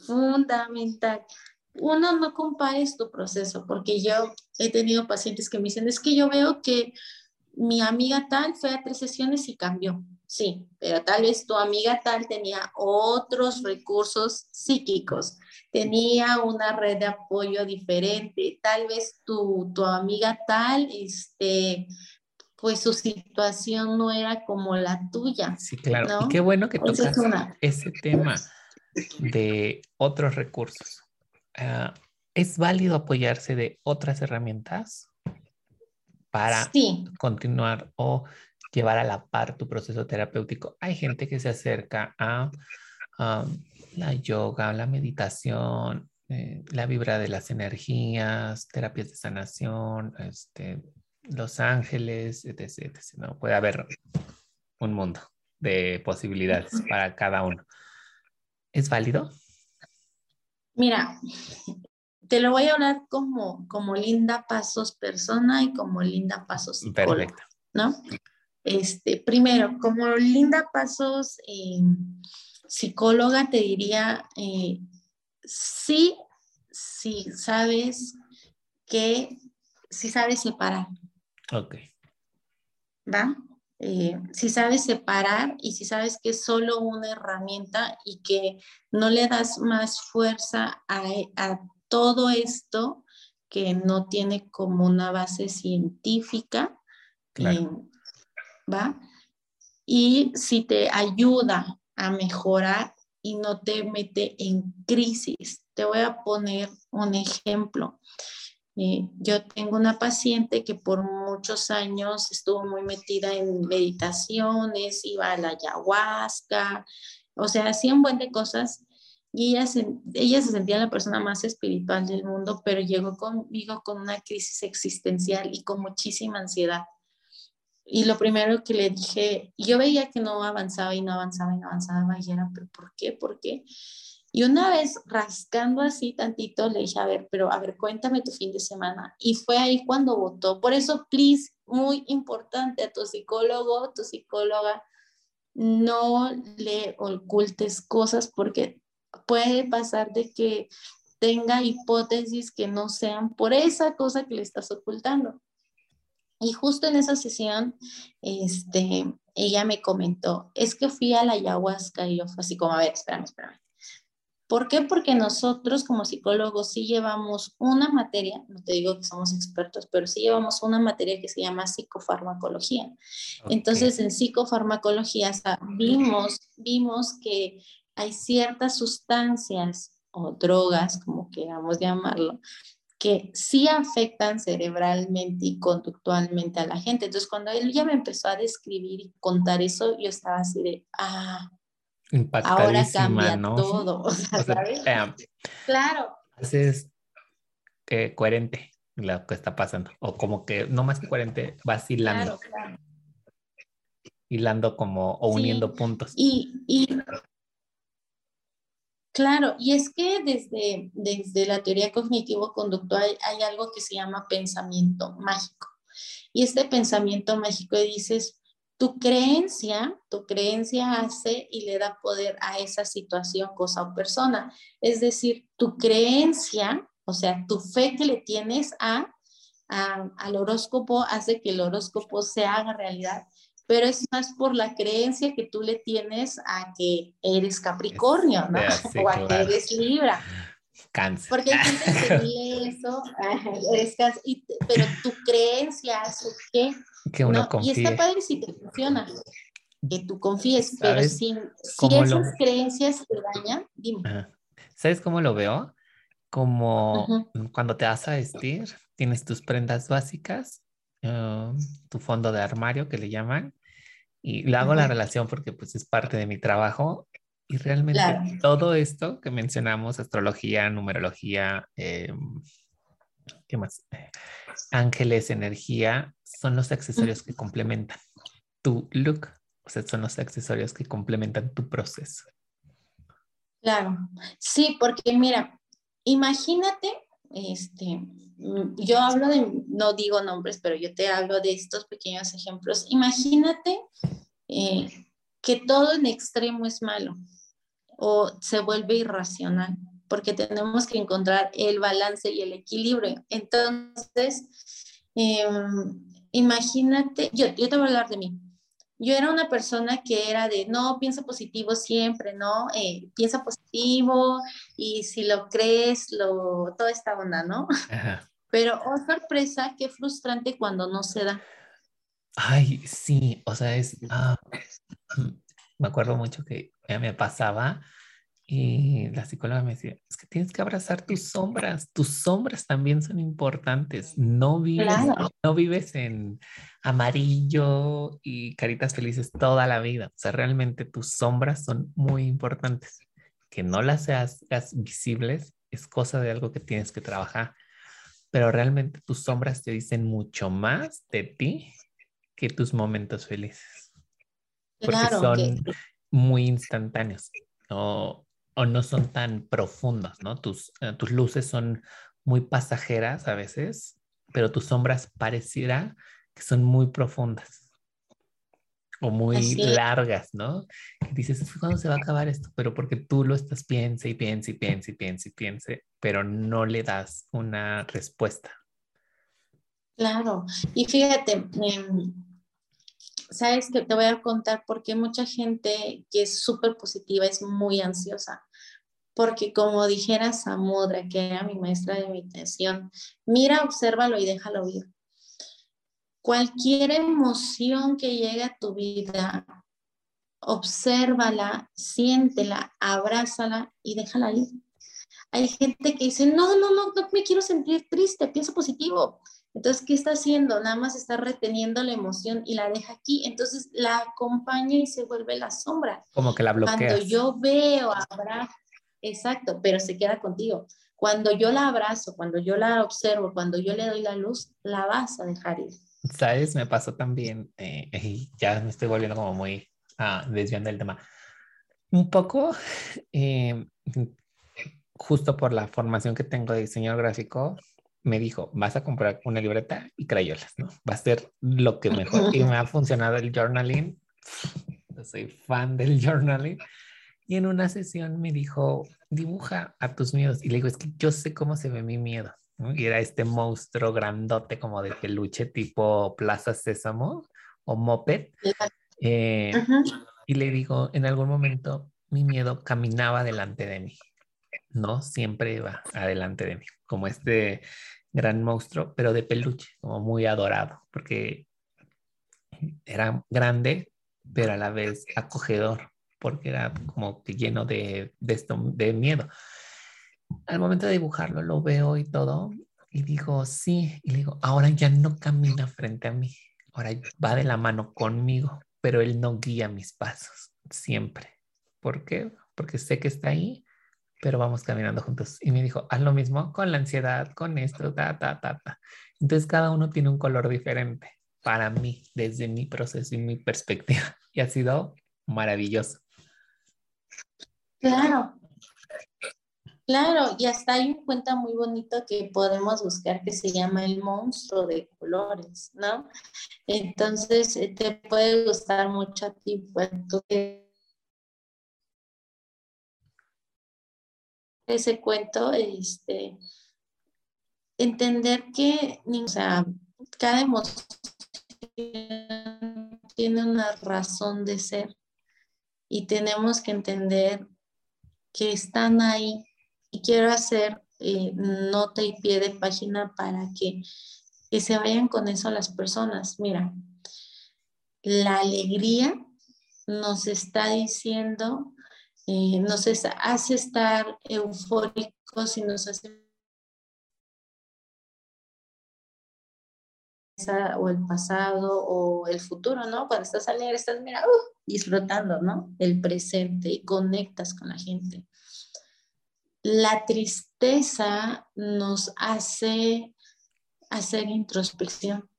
Speaker 2: fundamental. Uno, no compares tu proceso, porque yo he tenido pacientes que me dicen, es que yo veo que mi amiga tal fue a tres sesiones y cambió. Sí, pero tal vez tu amiga tal tenía otros recursos psíquicos, tenía una red de apoyo diferente, tal vez tu, tu amiga tal, este, pues su situación no era como la tuya.
Speaker 1: Sí, claro. Y qué bueno que tocas ese tema de otros recursos. Ah, ¿Es válido apoyarse de otras herramientas? Para continuar o llevar a la par tu proceso terapéutico. Hay gente que se acerca a la yoga, la meditación, eh, la vibra de las energías, terapias de sanación, este, los ángeles, etc, ¿no? Puede haber un mundo de posibilidades para cada uno. ¿Es válido?
Speaker 2: Mira, te lo voy a hablar como, como Linda Pasos persona y como Linda Pasos psicóloga, ¿no? Este, primero, como Linda Pasos eh, psicóloga, te diría, eh, sí, sí sabes que, sí sabes separar.
Speaker 1: Ok.
Speaker 2: ¿Va? eh, si sabes separar y si sabes que es solo una herramienta y que no le das más fuerza a, a todo esto que no tiene como una base científica, eh, ¿va? Y si te ayuda a mejorar y no te mete en crisis. Te voy a poner un ejemplo. Eh, yo tengo una paciente que por muchos años estuvo muy metida en meditaciones, iba a la ayahuasca, o sea, hacía un buen de cosas y ella se, ella se sentía la persona más espiritual del mundo, pero llegó conmigo con una crisis existencial y con muchísima ansiedad. Y lo primero que le dije, yo veía que no avanzaba y no avanzaba y no avanzaba y era, pero ¿por qué? ¿Por qué? Y una vez rascando así tantito, le dije, a ver, pero a ver, cuéntame tu fin de semana. Y fue ahí cuando votó. Por eso, please, muy importante a tu psicólogo, tu psicóloga, no le ocultes cosas porque puede pasar de que tenga hipótesis que no sean por esa cosa que le estás ocultando. Y justo en esa sesión, este, ella me comentó, es que fui a la ayahuasca y yo fue así como, a ver, espérame, espérame. ¿Por qué? Porque nosotros como psicólogos sí llevamos una materia, no te digo que somos expertos, pero sí llevamos una materia que se llama psicofarmacología. Entonces, en psicofarmacología vimos, vimos que hay ciertas sustancias o drogas, como queramos llamarlo, que sí afectan cerebralmente y conductualmente a la gente. Entonces, cuando él ya me empezó a describir y contar eso, yo estaba así de, ah, Ahora cambia todo, ¿sabes? claro.
Speaker 1: Es que coherente lo que está pasando, o como que no más que coherente, vacilando. Claro, Hilando como, o uniendo puntos.
Speaker 2: Y, y, claro, y es que desde, desde la teoría cognitivo-conductual hay algo que se llama pensamiento mágico. Y este pensamiento mágico dices, tu creencia, tu creencia hace y le da poder a esa situación, cosa o persona. Es decir, tu creencia, o sea, tu fe que le tienes a, al horóscopo hace que el horóscopo se haga realidad, pero es más por la creencia que tú le tienes a que eres Capricornio, ¿no? o a que eres Libra.
Speaker 1: Cáncer.
Speaker 2: Porque hay gente que lee eso, eres cáncer, pero tu creencia hace que
Speaker 1: que uno confíe.
Speaker 2: Y está padre si te funciona, que tú confíes, pero si, si esas creencias te dañan, dime.
Speaker 1: ¿Sabes cómo lo veo? Como cuando te vas a vestir, tienes tus prendas básicas, um, tu fondo de armario que le llaman, y le hago la relación porque pues es parte de mi trabajo y realmente todo esto que mencionamos, astrología, numerología, em, ¿qué más? Ángeles, energía, son los accesorios que complementan tu look, o sea, son los accesorios que complementan tu proceso.
Speaker 2: Claro, sí, porque mira, imagínate, este, yo hablo de, no digo nombres, pero yo te hablo de estos pequeños ejemplos. Imagínate eh, que todo en extremo es malo o se vuelve irracional, porque tenemos que encontrar el balance y el equilibrio. Entonces, eh, imagínate, yo, yo te voy a hablar de mí. Yo era una persona que era de, no, piensa positivo siempre, ¿no? Eh, piensa positivo y si lo crees, lo, toda esta onda, ¿no? Pero, oh sorpresa, qué frustrante cuando no se da.
Speaker 1: Ay, sí, o sea, es, ah, me acuerdo mucho que me pasaba y la psicóloga me decía, es que tienes que abrazar tus sombras, tus sombras también son importantes, no vives, no vives en amarillo y caritas felices toda la vida, o sea, realmente tus sombras son muy importantes, que no las seas visibles es cosa de algo que tienes que trabajar, pero realmente tus sombras te dicen mucho más de ti que tus momentos felices, porque son muy instantáneos. No, o no son tan profundos, ¿no? Tus, eh, tus luces son muy pasajeras a veces, pero tus sombras pareciera que son muy profundas o muy largas, ¿no? dices, ¿cuándo se va a acabar esto? Pero porque tú lo estás piense y piense y piense y piense y piense, pero no le das una respuesta.
Speaker 2: Claro, y fíjate, em, sabes que te voy a contar por qué mucha gente que es súper positiva es muy ansiosa. Porque como dijera Samudra, que era mi maestra de meditación, mira, obsérvalo y déjalo ir. Cualquier emoción que llegue a tu vida, obsérvala, siéntela, abrázala y déjala ir. Hay gente que dice, no, no, no, no me quiero sentir triste, piensa positivo. Entonces, ¿qué está haciendo? Nada más está reteniendo la emoción y la deja aquí. Entonces, la acompaña y se vuelve la sombra.
Speaker 1: Como que la bloquea.
Speaker 2: Cuando yo veo, abrazo, exacto, pero se queda contigo. Cuando yo la abrazo, cuando yo la observo, cuando yo le doy la luz, la vas a dejar ir.
Speaker 1: ¿Sabes? Me pasó también, eh, y ya me estoy volviendo como muy ah, desviando del tema. Un poco, eh, justo por la formación que tengo de diseño gráfico, me dijo, vas a comprar una libreta y crayolas, ¿no? Va a ser lo que mejor. Y me ha funcionado el journaling. Yo soy fan del journaling. Y en una sesión me dijo, dibuja a tus miedos. Y le digo, es que yo sé cómo se ve mi miedo. Y era este monstruo grandote como de peluche tipo Plaza Sésamo o Moped. Eh, y le digo, en algún momento mi miedo caminaba delante de mí. No siempre iba adelante de mí, como este gran monstruo, pero de peluche, como muy adorado, porque era grande, pero a la vez acogedor, porque era como que lleno de, de, esto, de miedo. Al momento de dibujarlo, lo veo y todo, y digo, sí, y le digo, ahora ya no camina frente a mí, ahora va de la mano conmigo, pero él no guía mis pasos, siempre. ¿Por qué? Porque sé que está ahí, pero vamos caminando juntos. Y me dijo, haz lo mismo con la ansiedad, con esto, ta, ta, ta, ta. Entonces cada uno tiene un color diferente para mí, desde mi proceso y mi perspectiva. Y ha sido maravilloso.
Speaker 2: Claro, claro, y hasta hay un cuenta muy bonito que podemos buscar que se llama El monstruo de colores, ¿no? Entonces, eh, te puede gustar mucho a ti, pues tú ese cuento, este, entender que o sea, cada emoción tiene una razón de ser y tenemos que entender que están ahí y quiero hacer eh, nota y pie de página para que, que se vayan con eso las personas. Mira, la alegría nos está diciendo eh, nos hace estar eufóricos y nos hace o el pasado o el futuro, ¿no? Cuando estás alegre, estás, mira, uh, disfrutando, ¿no? El presente y conectas con la gente. La tristeza nos hace hacer introspección.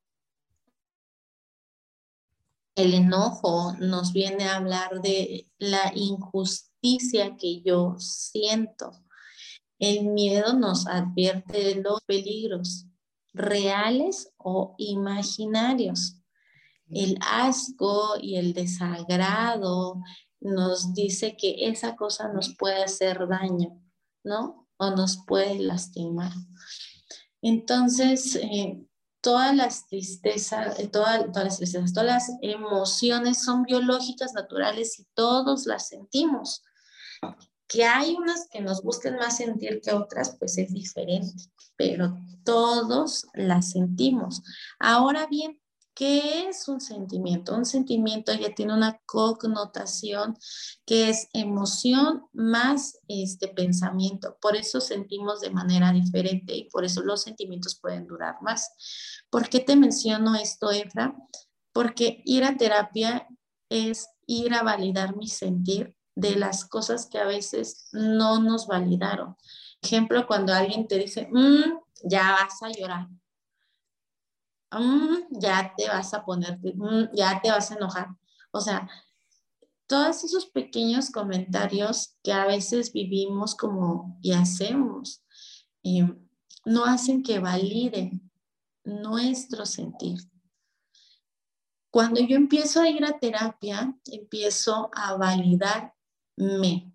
Speaker 2: El enojo nos viene a hablar de la injusticia que yo siento. El miedo nos advierte de los peligros reales o imaginarios. El asco y el desagrado nos dice que esa cosa nos puede hacer daño, ¿no? O nos puede lastimar. Entonces, eh, todas las tristezas, eh, todas, las tristezas, todas las emociones son biológicas, naturales y todos las sentimos. Que hay unas que nos gusten más sentir que otras, pues es diferente, pero todos las sentimos. Ahora bien, ¿qué es un sentimiento? Un sentimiento ya tiene una connotación que es emoción más este pensamiento. Por eso sentimos de manera diferente y por eso los sentimientos pueden durar más. ¿Por qué te menciono esto, Efra? Porque ir a terapia es ir a validar mi sentir de las cosas que a veces no nos validaron. Ejemplo, cuando alguien te dice, mm, ya vas a llorar, mm, ya te vas a poner, mm, ya te vas a enojar. O sea, todos esos pequeños comentarios que a veces vivimos como y hacemos, eh, no hacen que validen nuestro sentir. Cuando yo empiezo a ir a terapia, empiezo a validar me,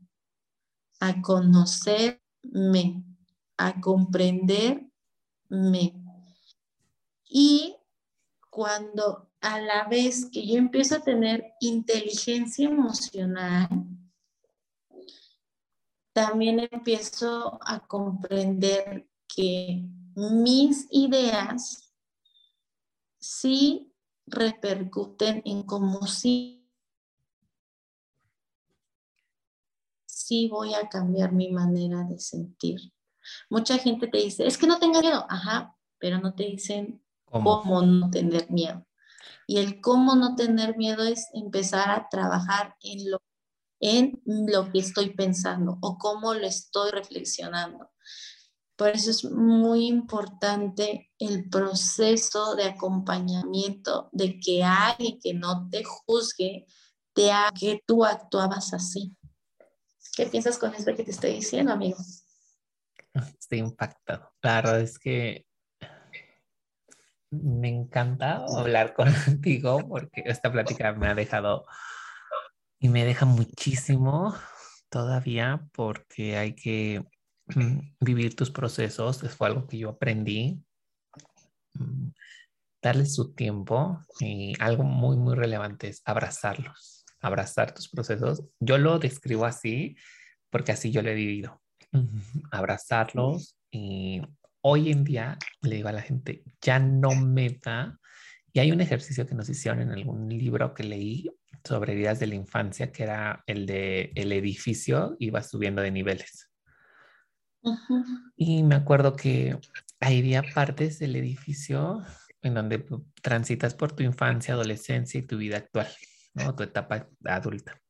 Speaker 2: a conocerme, a comprenderme. Y cuando a la vez que yo empiezo a tener inteligencia emocional, también empiezo a comprender que mis ideas sí repercuten en cómo sí, sí voy a cambiar mi manera de sentir. Mucha gente te dice, es que no tenga miedo, ajá, pero no te dicen cómo no tener miedo. Y el cómo no tener miedo es empezar a trabajar en lo, en lo que estoy pensando o cómo lo estoy reflexionando. Por eso es muy importante el proceso de acompañamiento de que alguien que no te juzgue te haga que tú actuabas así. ¿Qué piensas con esto que te estoy diciendo, amigo?
Speaker 1: Estoy impactado. La verdad es que me encanta hablar contigo porque esta plática me ha dejado y me deja muchísimo todavía porque hay que mm, vivir tus procesos. Eso fue algo que yo aprendí. Mm, darle su tiempo y algo muy, muy relevante es abrazarlos, abrazar tus procesos. Yo lo describo así porque así yo lo he vivido. Abrazarlos y hoy en día le digo a la gente, ya no me da. Y hay un ejercicio que nos hicieron en algún libro que leí sobre heridas de la infancia, que era el de el edificio iba subiendo de niveles. Y me acuerdo que había partes del edificio en donde transitas por tu infancia, adolescencia y tu vida actual, ¿no? tu etapa adulta,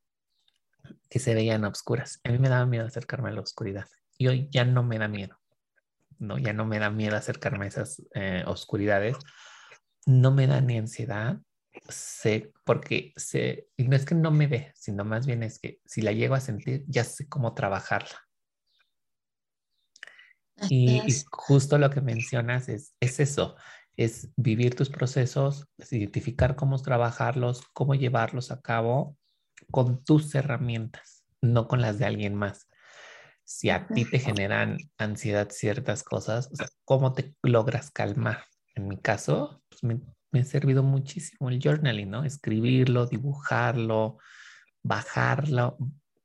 Speaker 1: que se veían oscuras. A mí me daba miedo acercarme a la oscuridad y hoy ya no me da miedo. ¿No? Ya no me da miedo acercarme a esas eh, oscuridades. No me da ni ansiedad, sé, porque sé, y no es que no me dé, sino más bien es que si la llego a sentir, ya sé cómo trabajarla. Y, justo lo que mencionas es, es eso, es vivir tus procesos, identificar cómo trabajarlos, cómo llevarlos a cabo con tus herramientas, no con las de alguien más si a ti te generan ansiedad ciertas cosas, o sea, ¿cómo te logras calmar? En mi caso, pues me, me, ha servido muchísimo el journaling, ¿no? Escribirlo, dibujarlo, bajarlo,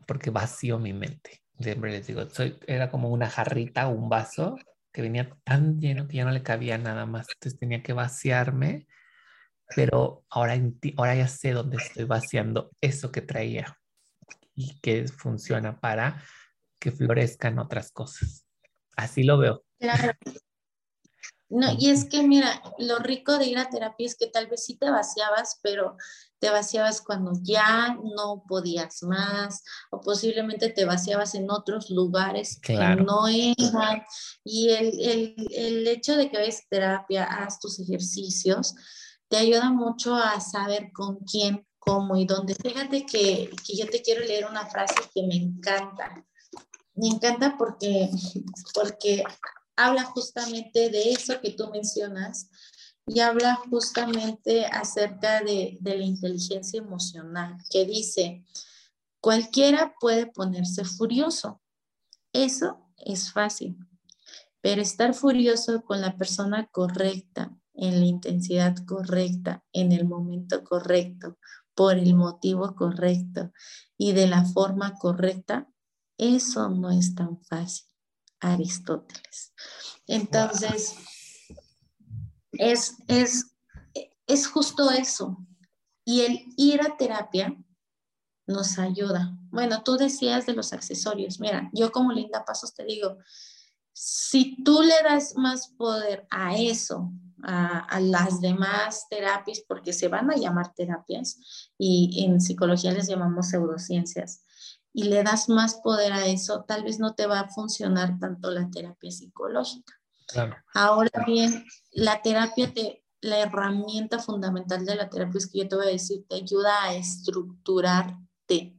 Speaker 1: porque vacío mi mente. Siempre les digo, soy, era como una jarrita, un vaso que venía tan lleno que ya no le cabía nada más. Entonces tenía que vaciarme, pero ahora, ahora ya sé dónde estoy vaciando eso que traía y que funciona para que florezcan otras cosas. Así lo veo.
Speaker 2: Claro. No, y es que mira, lo rico de ir a terapia es que tal vez sí te vaciabas, pero te vaciabas cuando ya no podías más, o posiblemente te vaciabas en otros lugares que no eran. Y el, el, el hecho de que vayas a terapia, haz tus ejercicios, te ayuda mucho a saber con quién, cómo y dónde. Fíjate que, que yo te quiero leer una frase que me encanta me encanta porque, porque habla justamente de eso que tú mencionas y habla justamente acerca de, de la inteligencia emocional, que dice, cualquiera puede ponerse furioso. Eso es fácil, pero estar furioso con la persona correcta, en la intensidad correcta, en el momento correcto, por el motivo correcto y de la forma correcta, eso no es tan fácil, Aristóteles. Entonces, es, es, es justo eso. Y el ir a terapia nos ayuda. Bueno, tú decías de los accesorios. Mira, yo como Linda Pasos te digo, si tú le das más poder a eso, a, a, las demás terapias, porque se van a llamar terapias y en psicología les llamamos pseudociencias, y le das más poder a eso, tal vez no te va a funcionar tanto la terapia psicológica. Ahora bien, la terapia, te, la herramienta fundamental de la terapia es que yo te voy a decir, te ayuda a estructurarte.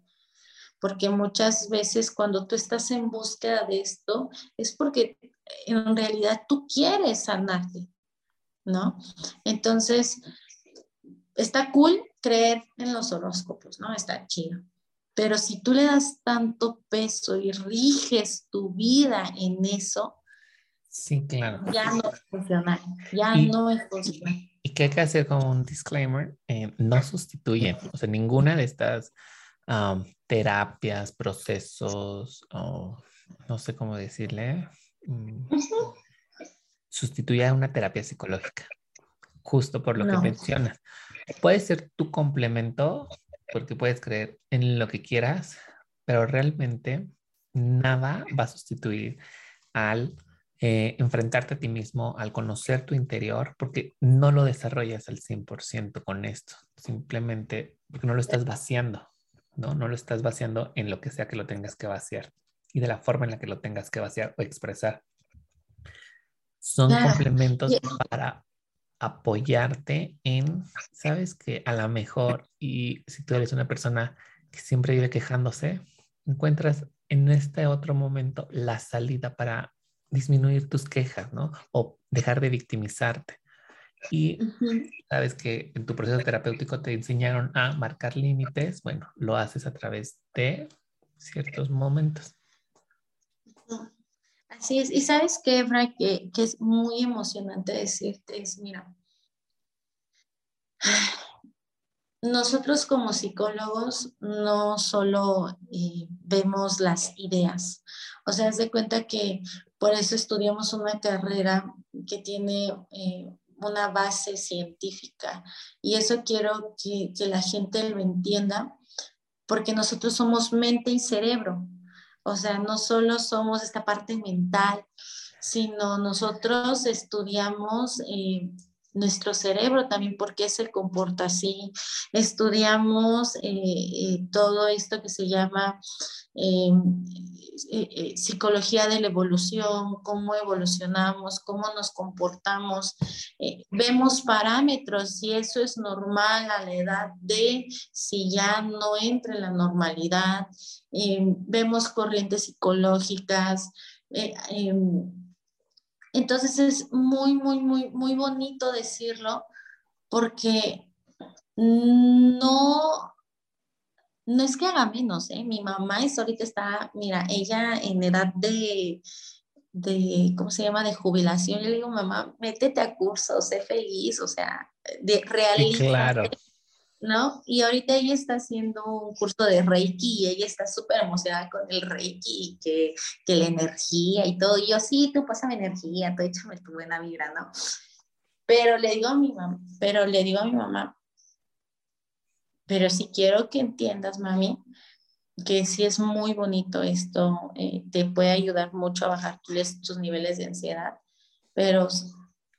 Speaker 2: Porque muchas veces cuando tú estás en búsqueda de esto, es porque en realidad tú quieres sanarte, ¿no? Entonces, está cool creer en los horóscopos, ¿no? Está chido pero si tú le das tanto peso y riges tu vida en eso,
Speaker 1: sí, claro.
Speaker 2: ya no es funcional, ya no es funcional.
Speaker 1: y qué hay que hacer como un disclaimer, eh, no sustituye, o sea, ninguna de estas terapias, procesos, o no sé cómo decirle, mm, sustituye a una terapia psicológica, justo por lo que mencionas. Puede ser tu complemento, porque puedes creer en lo que quieras, pero realmente nada va a sustituir al eh, enfrentarte a ti mismo, al conocer tu interior, porque no lo desarrollas al 100% con esto, simplemente porque no lo estás vaciando, ¿no? No lo estás vaciando en lo que sea que lo tengas que vaciar y de la forma en la que lo tengas que vaciar o expresar. Son complementos para apoyarte en, sabes que a lo mejor, y si tú eres una persona que siempre vive quejándose, encuentras en este otro momento la salida para disminuir tus quejas, ¿no? O dejar de victimizarte. Y sabes que en tu proceso terapéutico te enseñaron a marcar límites, bueno, lo haces a través de ciertos momentos.
Speaker 2: Así es. Y sabes qué, Efra, que, que es muy emocionante decirte es, mira, nosotros como psicólogos no solo eh, vemos las ideas, o sea, es de cuenta que por eso estudiamos una carrera que tiene eh, una base científica. Y eso quiero que, que la gente lo entienda porque nosotros somos mente y cerebro, o sea, no solo somos esta parte mental, sino nosotros estudiamos eh, nuestro cerebro también, por qué se comporta así. Estudiamos eh, eh, todo esto que se llama psicología de la evolución, cómo evolucionamos, cómo nos comportamos. vemos parámetros si eso es normal a la edad de, si ya no entra en la normalidad. vemos corrientes psicológicas. Em, entonces es muy, muy, muy, muy bonito decirlo porque no, no es que haga menos, ¿eh? Mi mamá es ahorita está, mira, ella en edad de, de, ¿cómo se llama?, de jubilación. Yo le digo, mamá, métete a cursos, sé feliz, o sea, de realista.
Speaker 1: claro.
Speaker 2: ¿No? Y ahorita ella está haciendo un curso de Reiki y ella está súper emocionada con el Reiki y que, que, la energía y todo. Y yo, sí, tú pásame energía, tú échame tu buena vibra, ¿no? Pero le digo a mi mamá, pero le digo a mi mamá, pero si quiero que entiendas, mami, que sí es muy bonito esto, eh, te puede ayudar mucho a bajar tus niveles de ansiedad, pero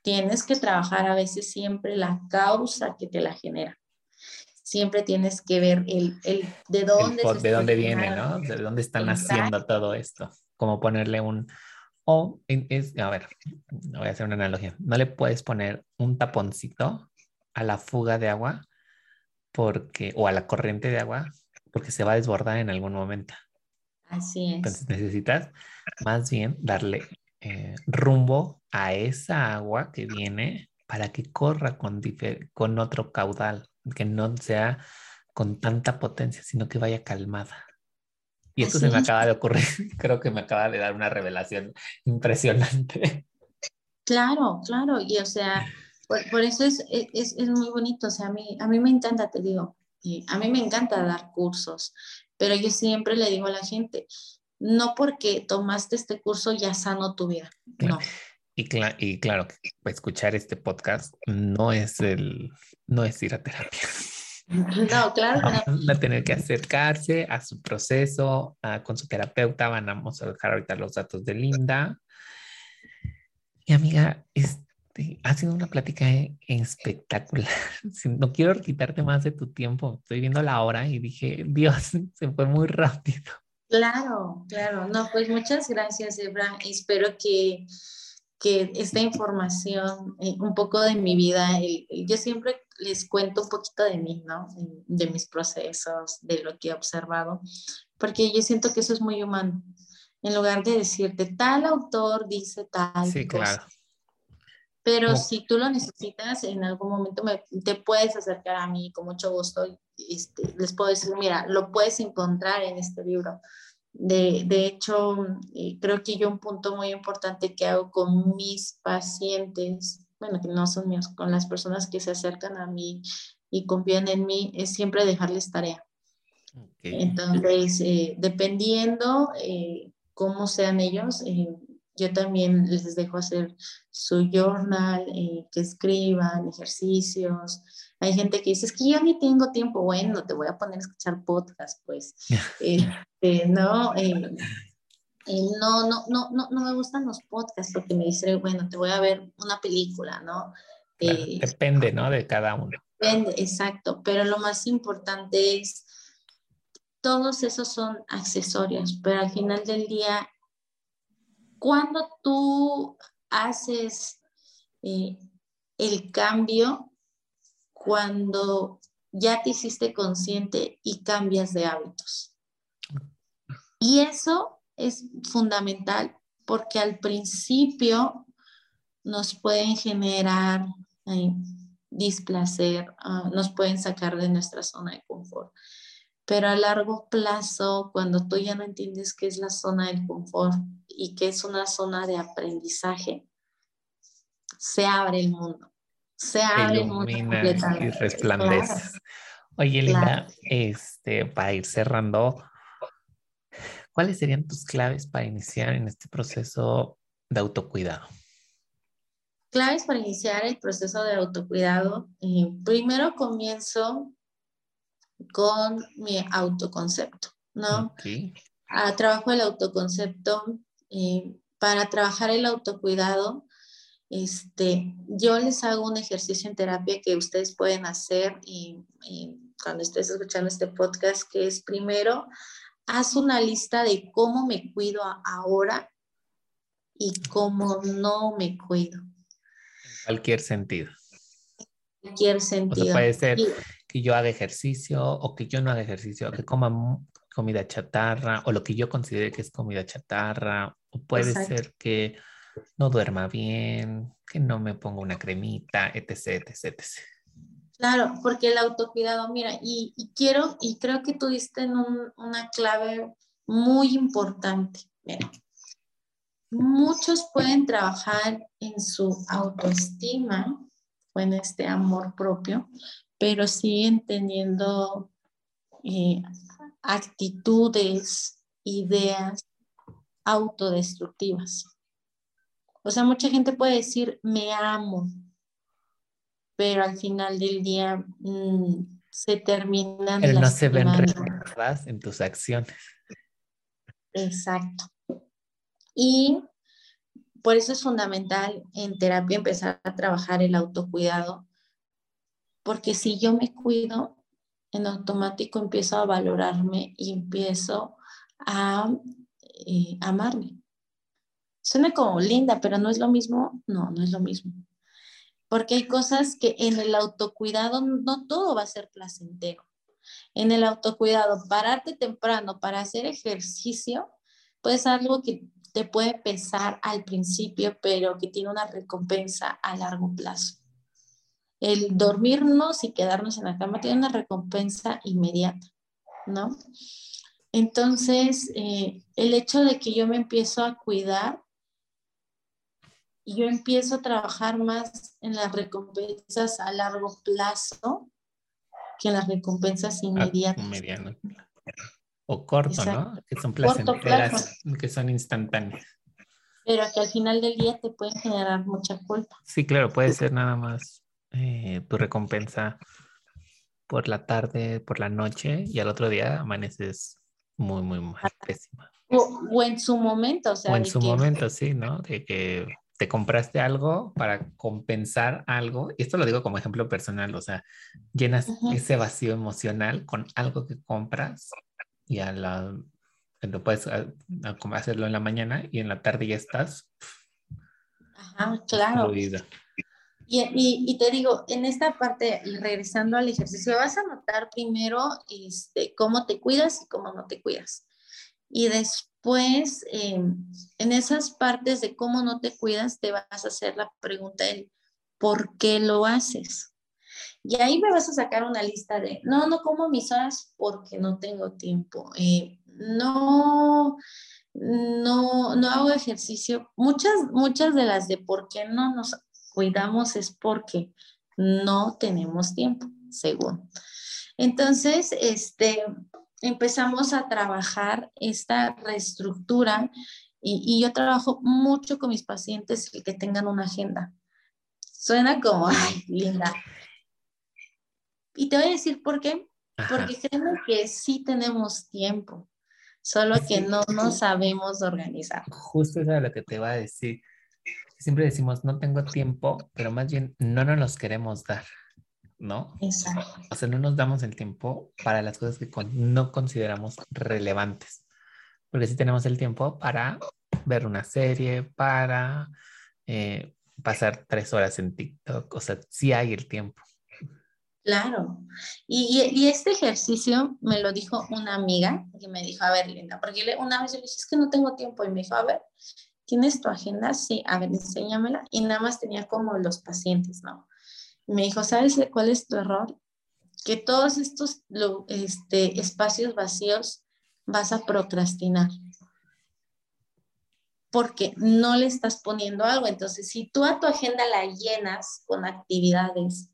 Speaker 2: tienes que trabajar a veces siempre la causa que te la genera siempre tienes que ver el, el de dónde
Speaker 1: de dónde viene, ¿no? De dónde están haciendo todo esto. Como ponerle un o es, a ver, voy a hacer una analogía. No le puedes poner un taponcito a la fuga de agua porque o a la corriente de agua porque se va a desbordar en algún momento.
Speaker 2: Así es.
Speaker 1: Entonces necesitas más bien darle eh, rumbo a esa agua que viene para que corra con, con otro caudal que no sea con tanta potencia, sino que vaya calmada. Y esto se me acaba de ocurrir, creo que me acaba de dar una revelación impresionante.
Speaker 2: Claro, claro, y o sea, por, eso es, es, es, muy bonito, o sea, a mí, a mí me encanta, te digo, a mí me encanta dar cursos, pero yo siempre le digo a la gente, no porque tomaste este curso ya sano tu vida, no.
Speaker 1: Y, y claro, escuchar este podcast no es el, no es ir a terapia.
Speaker 2: No, claro.
Speaker 1: Van a tener que acercarse a su proceso con su terapeuta. Vamos a dejar ahorita los datos de Linda. Y amiga, este, ha sido una plática espectacular. No quiero quitarte más de tu tiempo. Estoy viendo la hora y dije, Dios, se fue muy rápido.
Speaker 2: Claro, claro. No, pues muchas gracias, Ebra. Espero que que esta información, eh, un poco de mi vida, yo siempre les cuento un poquito de mí, ¿no? De mis procesos, de lo que he observado, porque yo siento que eso es muy humano. En lugar de decirte, tal autor dice tal.
Speaker 1: Sí, claro.
Speaker 2: Pero si tú lo necesitas, en algún momento te puedes acercar a mí con mucho gusto. Este, les puedo decir, mira, lo puedes encontrar en este libro. De, hecho, eh, creo que yo un punto muy importante que hago con mis pacientes bueno, que no son míos, con las personas que se acercan a mí y confían en mí, es siempre dejarles tarea. Entonces, eh, dependiendo eh, cómo sean ellos, eh, yo también les dejo hacer su journal, que escriban ejercicios. Hay gente que dice, es que yo ni tengo tiempo, bueno, te voy a poner a escuchar podcast, pues. Este, no, no, no, no, no, no me gustan los podcasts porque me dice, bueno, te voy a ver una película, ¿no?
Speaker 1: depende, ¿no? De cada uno.
Speaker 2: Depende, exacto, pero lo más importante es, todos esos son accesorios, pero al final del día, cuando tú haces eh, el cambio, cuando ya te hiciste consciente y cambias de hábitos. Y eso es fundamental porque al principio nos pueden generar eh, displacer, ah, nos pueden sacar de nuestra zona de confort. Pero a largo plazo, cuando tú ya no entiendes qué es la zona del confort y qué es una zona de aprendizaje, se abre el mundo. Se abre.
Speaker 1: Y resplandece. Oye, Linda, este, para ir cerrando, ¿cuáles serían tus claves para iniciar en este proceso de autocuidado?
Speaker 2: Claves para iniciar el proceso de autocuidado. Eh, primero comienzo con mi autoconcepto, ¿no? A, trabajo el autoconcepto. Eh, para trabajar el autocuidado, este, yo les hago un ejercicio en terapia que ustedes pueden hacer y, cuando estés escuchando este podcast, que es primero, haz una lista de cómo me cuido ahora y cómo no me cuido.
Speaker 1: En cualquier sentido.
Speaker 2: En cualquier sentido.
Speaker 1: puede ser que yo haga ejercicio o que yo no haga ejercicio, que coma comida chatarra o lo que yo considere que es comida chatarra, o puede ser que no duerma bien, que no me ponga una cremita, etc, etc, etc.
Speaker 2: Claro, porque el autocuidado, mira, y, quiero, y creo que tú diste en una clave muy importante. Mira, muchos pueden trabajar en su autoestima o en este amor propio, pero siguen teniendo eh, actitudes, ideas autodestructivas. O sea, mucha gente puede decir, me amo, pero al final del día mm, se terminan.
Speaker 1: Pero no se ven reflejadas en tus acciones.
Speaker 2: Exacto. Y por eso es fundamental en terapia empezar a trabajar el autocuidado, porque si yo me cuido, en automático empiezo a valorarme y empiezo a eh, amarme. Suena como linda, pero no es lo mismo. No, no es lo mismo. Porque hay cosas que en el autocuidado no todo va a ser placentero. En el autocuidado, pararte temprano para hacer ejercicio, pues algo que te puede pesar al principio, pero que tiene una recompensa a largo plazo el dormirnos y quedarnos en la cama tiene una recompensa inmediata, ¿no? Entonces, eh, el hecho de que yo me empiezo a cuidar y yo empiezo a trabajar más en las recompensas a largo plazo que en las recompensas inmediatas.
Speaker 1: Mediano. O corto, ¿no? Que son placenteras, que son instantáneas.
Speaker 2: Pero que al final del día te pueden generar mucha culpa.
Speaker 1: Sí, claro, puede ser nada más eh, tu recompensa por la tarde, por la noche y al otro día amaneces muy, muy mal, pésima.
Speaker 2: O, en su momento, o sea.
Speaker 1: O en su momento, sí, ¿no? De que te compraste algo para compensar algo. Y esto lo digo como ejemplo personal, o sea, llenas ese vacío emocional con algo que compras y a la, lo puedes hacerlo en la mañana y en la tarde ya estás.
Speaker 2: Ajá, claro. Y, te digo, en esta parte, regresando al ejercicio, vas a notar primero este, cómo te cuidas y cómo no te cuidas. Y después, em, en esas partes de cómo no te cuidas, te vas a hacer la pregunta del por qué lo haces. Y ahí me vas a sacar una lista de, no, no como mis horas porque no tengo tiempo. Eh, no, no, no hago ejercicio. Muchas, muchas de las de por qué no nos descuidamos es porque no tenemos tiempo, según. Entonces, este, empezamos a trabajar esta reestructura y, y, yo trabajo mucho con mis pacientes el que tengan una agenda. Suena como, ay, linda. Y te voy a decir por qué. Porque créeme que sí tenemos tiempo, solo que no nos sabemos organizar.
Speaker 1: Justo eso es lo que te iba a decir. Siempre decimos, no tengo tiempo, pero más bien no nos queremos dar. ¿No?
Speaker 2: Exacto.
Speaker 1: O sea, no nos damos el tiempo para las cosas que no consideramos relevantes. Porque sí tenemos el tiempo para ver una serie, para eh, pasar tres horas en TikTok. O sea, sí hay el tiempo.
Speaker 2: Claro. Y, y, este ejercicio me lo dijo una amiga que me dijo, a ver, Linda, porque una vez yo le dije, es que no tengo tiempo. Y me dijo, a ver, ¿tienes tu agenda? Sí, a ver, enséñamela. Y nada más tenía como los pacientes, ¿no? Me dijo, ¿sabes cuál es tu error? Que todos estos este, espacios vacíos vas a procrastinar. Porque no le estás poniendo algo. Entonces, si tú a tu agenda la llenas con actividades,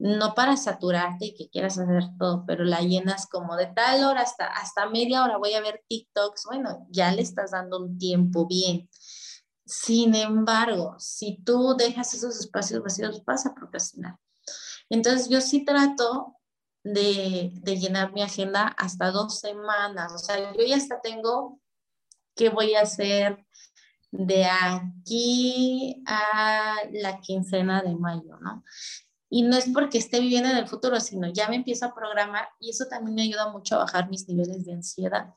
Speaker 2: no para saturarte y que quieras hacer todo, pero la llenas como de tal hora hasta, hasta media hora voy a ver TikToks, bueno, ya le estás dando un tiempo bien. Sin embargo, si tú dejas esos espacios vacíos, vas a procrastinar. Entonces, yo sí trato de, llenar mi agenda hasta dos semanas. O sea, yo ya hasta tengo qué voy a hacer de aquí a la quincena de mayo, ¿no? Y no es porque esté viviendo en el futuro, sino ya me empiezo a programar y eso también me ayuda mucho a bajar mis niveles de ansiedad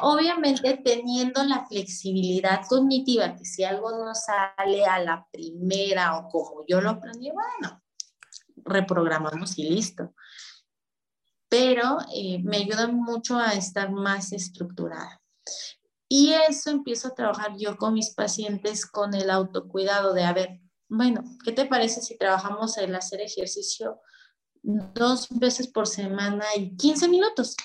Speaker 2: obviamente teniendo la flexibilidad cognitiva, que si algo no sale a la primera o como yo lo aprendí, bueno, reprogramamos y listo. Pero eh, me ayuda mucho a estar más estructurada. Y eso empiezo a trabajar yo con mis pacientes con el autocuidado de, a ver, bueno, ¿qué te parece si trabajamos el hacer ejercicio dos veces por semana y 15 minutos?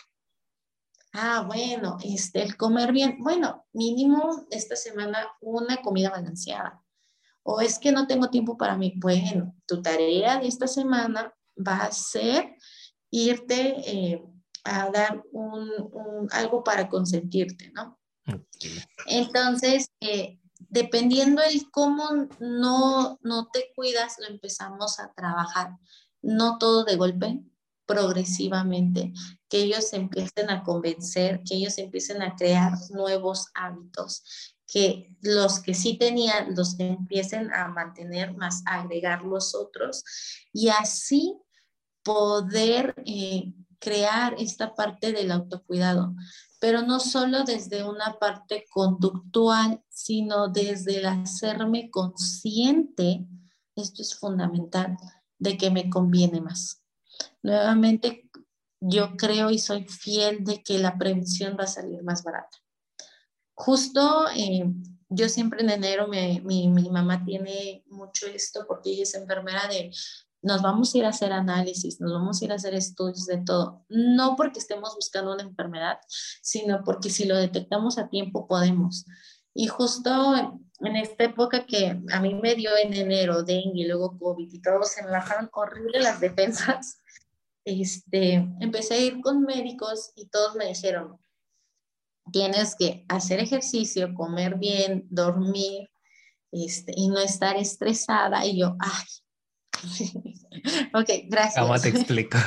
Speaker 2: Ah, bueno, este, el comer bien, bueno, mínimo esta semana una comida balanceada. O es que no tengo tiempo para mí. Bueno, tu tarea de esta semana va a ser irte eh, a dar un, algo para consentirte, ¿no? Entonces, eh, dependiendo el cómo no, no te cuidas, lo empezamos a trabajar. No todo de golpe, progresivamente, que ellos empiecen a convencer, que ellos empiecen a crear nuevos hábitos, que los que sí tenían los empiecen a mantener más, agregar los otros y así poder eh, crear esta parte del autocuidado, pero no solo desde una parte conductual, sino desde el hacerme consciente, esto es fundamental, de que me conviene más. Nuevamente, yo creo y soy fiel de que la prevención va a salir más barata. Justo eh, yo siempre en enero, mi, mi, mamá tiene mucho esto porque ella es enfermera de, nos vamos a ir a hacer análisis, nos vamos a ir a hacer estudios de todo. No porque estemos buscando una enfermedad, sino porque si lo detectamos a tiempo podemos. Y justo en esta época que a mí me dio en enero dengue y luego COVID y todo, se me bajaron horrible las defensas este, empecé a ir con médicos y todos me dijeron, tienes que hacer ejercicio, comer bien, dormir este, y no estar estresada. Y yo, ay, ok, gracias.
Speaker 1: ¿Cómo te explico?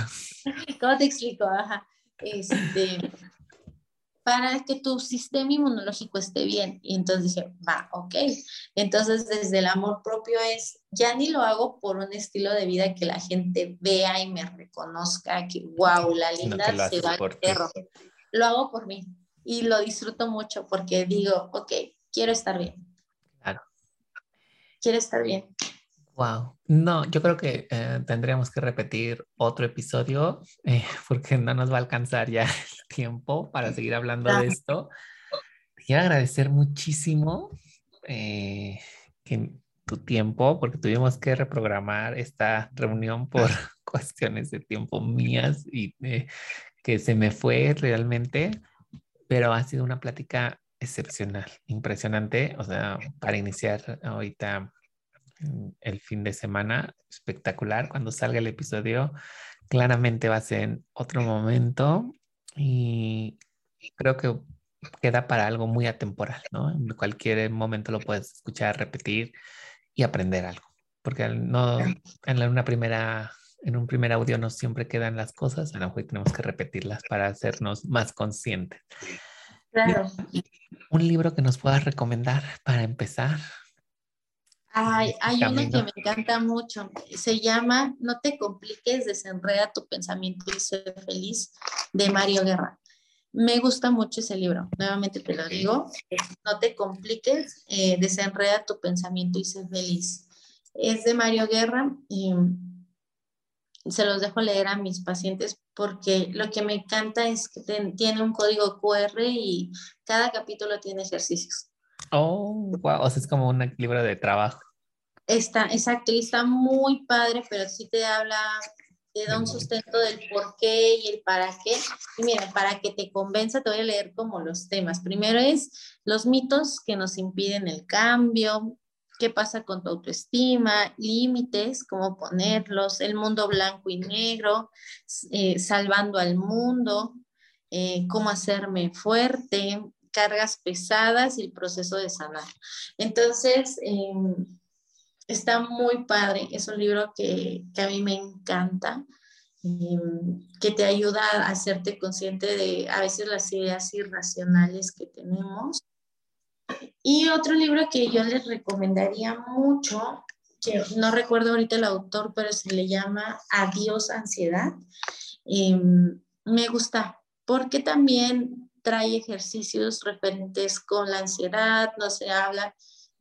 Speaker 2: ¿Cómo te explico? Ajá. Este, para que tu sistema inmunológico esté bien. Y entonces dije, va, ok. Entonces, desde el amor propio es, ya ni lo hago por un estilo de vida que la gente vea y me reconozca que, wow, la linda se va al perro. Lo hago por mí y lo disfruto mucho porque digo, ok, quiero estar bien.
Speaker 1: Claro.
Speaker 2: Quiero estar bien.
Speaker 1: Wow. No, yo creo que eh, tendríamos que repetir otro episodio eh, porque no nos va a alcanzar ya el tiempo para seguir hablando de esto. Quiero agradecer muchísimo eh, tu tiempo porque tuvimos que reprogramar esta reunión por cuestiones de tiempo mías y que se me fue realmente, pero ha sido una plática excepcional, impresionante. O sea, para iniciar ahorita el fin de semana. Espectacular. Cuando salga el episodio, claramente va a ser en otro momento y creo que queda para algo muy atemporal, ¿no? En cualquier momento lo puedes escuchar, repetir y aprender algo, porque no en una primera en un primer audio no siempre quedan las cosas, a lo mejor tenemos que repetirlas para hacernos más conscientes.
Speaker 2: Claro.
Speaker 1: Un libro que nos puedas recomendar para empezar.
Speaker 2: Hay, hay uno que me encanta mucho. Se llama No te compliques, desenreda tu pensamiento y sé feliz, de Mario Guerra. Me gusta mucho ese libro. Nuevamente te lo digo. No te compliques, eh, desenreda tu pensamiento y sé feliz. Es de Mario Guerra. se los dejo leer a mis pacientes porque lo que me encanta es que tiene un código QR y cada capítulo tiene ejercicios.
Speaker 1: Oh, wow, o sea, es como un libro de trabajo.
Speaker 2: Está, exacto, y está muy padre, pero sí te habla, te da un sustento del por qué y el para qué. Y mira, para que te convenza, te voy a leer como los temas. Primero es los mitos que nos impiden el cambio, qué pasa con tu autoestima, límites, cómo ponerlos, el mundo blanco y negro, eh, salvando al mundo, eh, cómo hacerme fuerte, cargas pesadas y el proceso de sanar. Entonces, em, está muy padre, es un libro que, que a mí me encanta. Que te ayuda a hacerte consciente de a veces las ideas irracionales que tenemos y otro libro que yo les recomendaría mucho, que no recuerdo ahorita el autor, pero se le llama Adiós Ansiedad. Em, me gusta porque también trae ejercicios referentes con la ansiedad, no se habla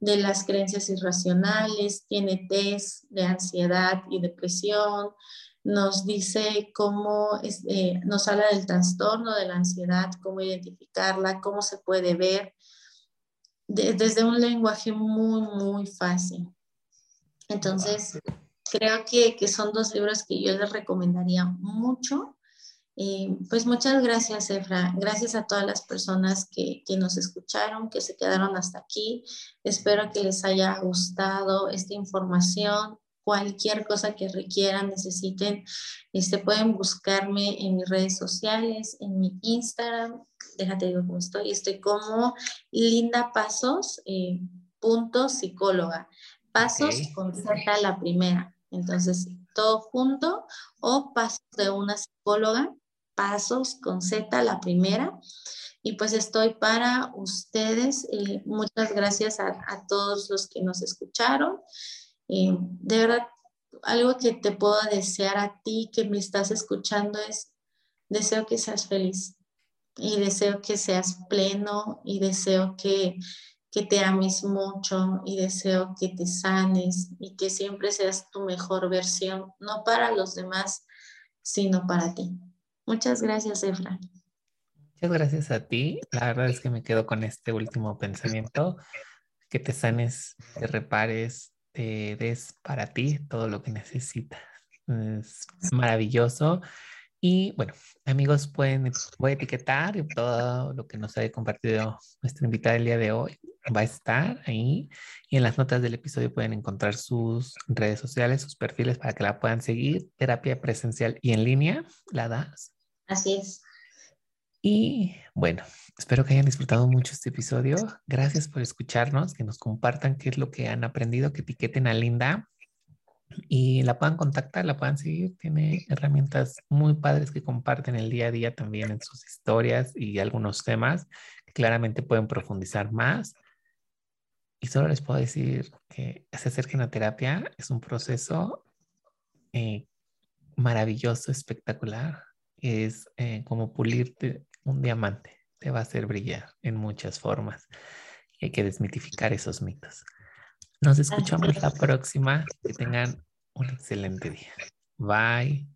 Speaker 2: de las creencias irracionales, tiene test de ansiedad y depresión, nos dice cómo, eh, nos habla del trastorno de la ansiedad, cómo identificarla, cómo se puede ver, desde un lenguaje muy, muy fácil. Entonces, creo que, que, son dos libros que yo les recomendaría mucho. Eh, pues muchas gracias, Efra. Gracias a todas las personas que, que, nos escucharon, que se quedaron hasta aquí. Espero que les haya gustado esta información. Cualquier cosa que requieran, necesiten, este, pueden buscarme en mis redes sociales, en mi Instagram, déjate digo cómo estoy, estoy como Linda Pasos, eh, punto psicóloga. Pasos con Z la primera. Entonces, todo junto o pasos de una psicóloga, pasos con Z la primera. Y pues estoy para ustedes. Eh, muchas gracias a, todos los que nos escucharon. Eh, de verdad, algo que te puedo desear a ti que me estás escuchando es, deseo que seas feliz y deseo que seas pleno y deseo que, que te ames mucho y deseo que te sanes y que siempre seas tu mejor versión, no para los demás, sino para ti. Muchas gracias, Efra.
Speaker 1: Muchas gracias a ti. La verdad es que me quedo con este último pensamiento, que te sanes, te repares, te des para ti todo lo que necesitas. Es maravilloso. Y bueno, amigos, pueden voy a etiquetar todo lo que nos ha compartido nuestra invitada el día de hoy. Va a estar ahí y en las notas del episodio pueden encontrar sus redes sociales, sus perfiles para que la puedan seguir. Terapia presencial y en línea, ¿la das?
Speaker 2: Así es.
Speaker 1: Y bueno, espero que hayan disfrutado mucho este episodio. Gracias por escucharnos, que nos compartan qué es lo que han aprendido, que etiqueten a Linda y la puedan contactar, la puedan seguir. Tiene herramientas muy padres que comparten el día a día también en sus historias y algunos temas que claramente pueden profundizar más. Y solo les puedo decir que se acerquen a terapia es un proceso eh, maravilloso, espectacular. Es eh, como pulirte un diamante, te va a hacer brillar en muchas formas. Y hay que desmitificar esos mitos. Nos escuchamos la próxima. Que tengan un excelente día. Bye.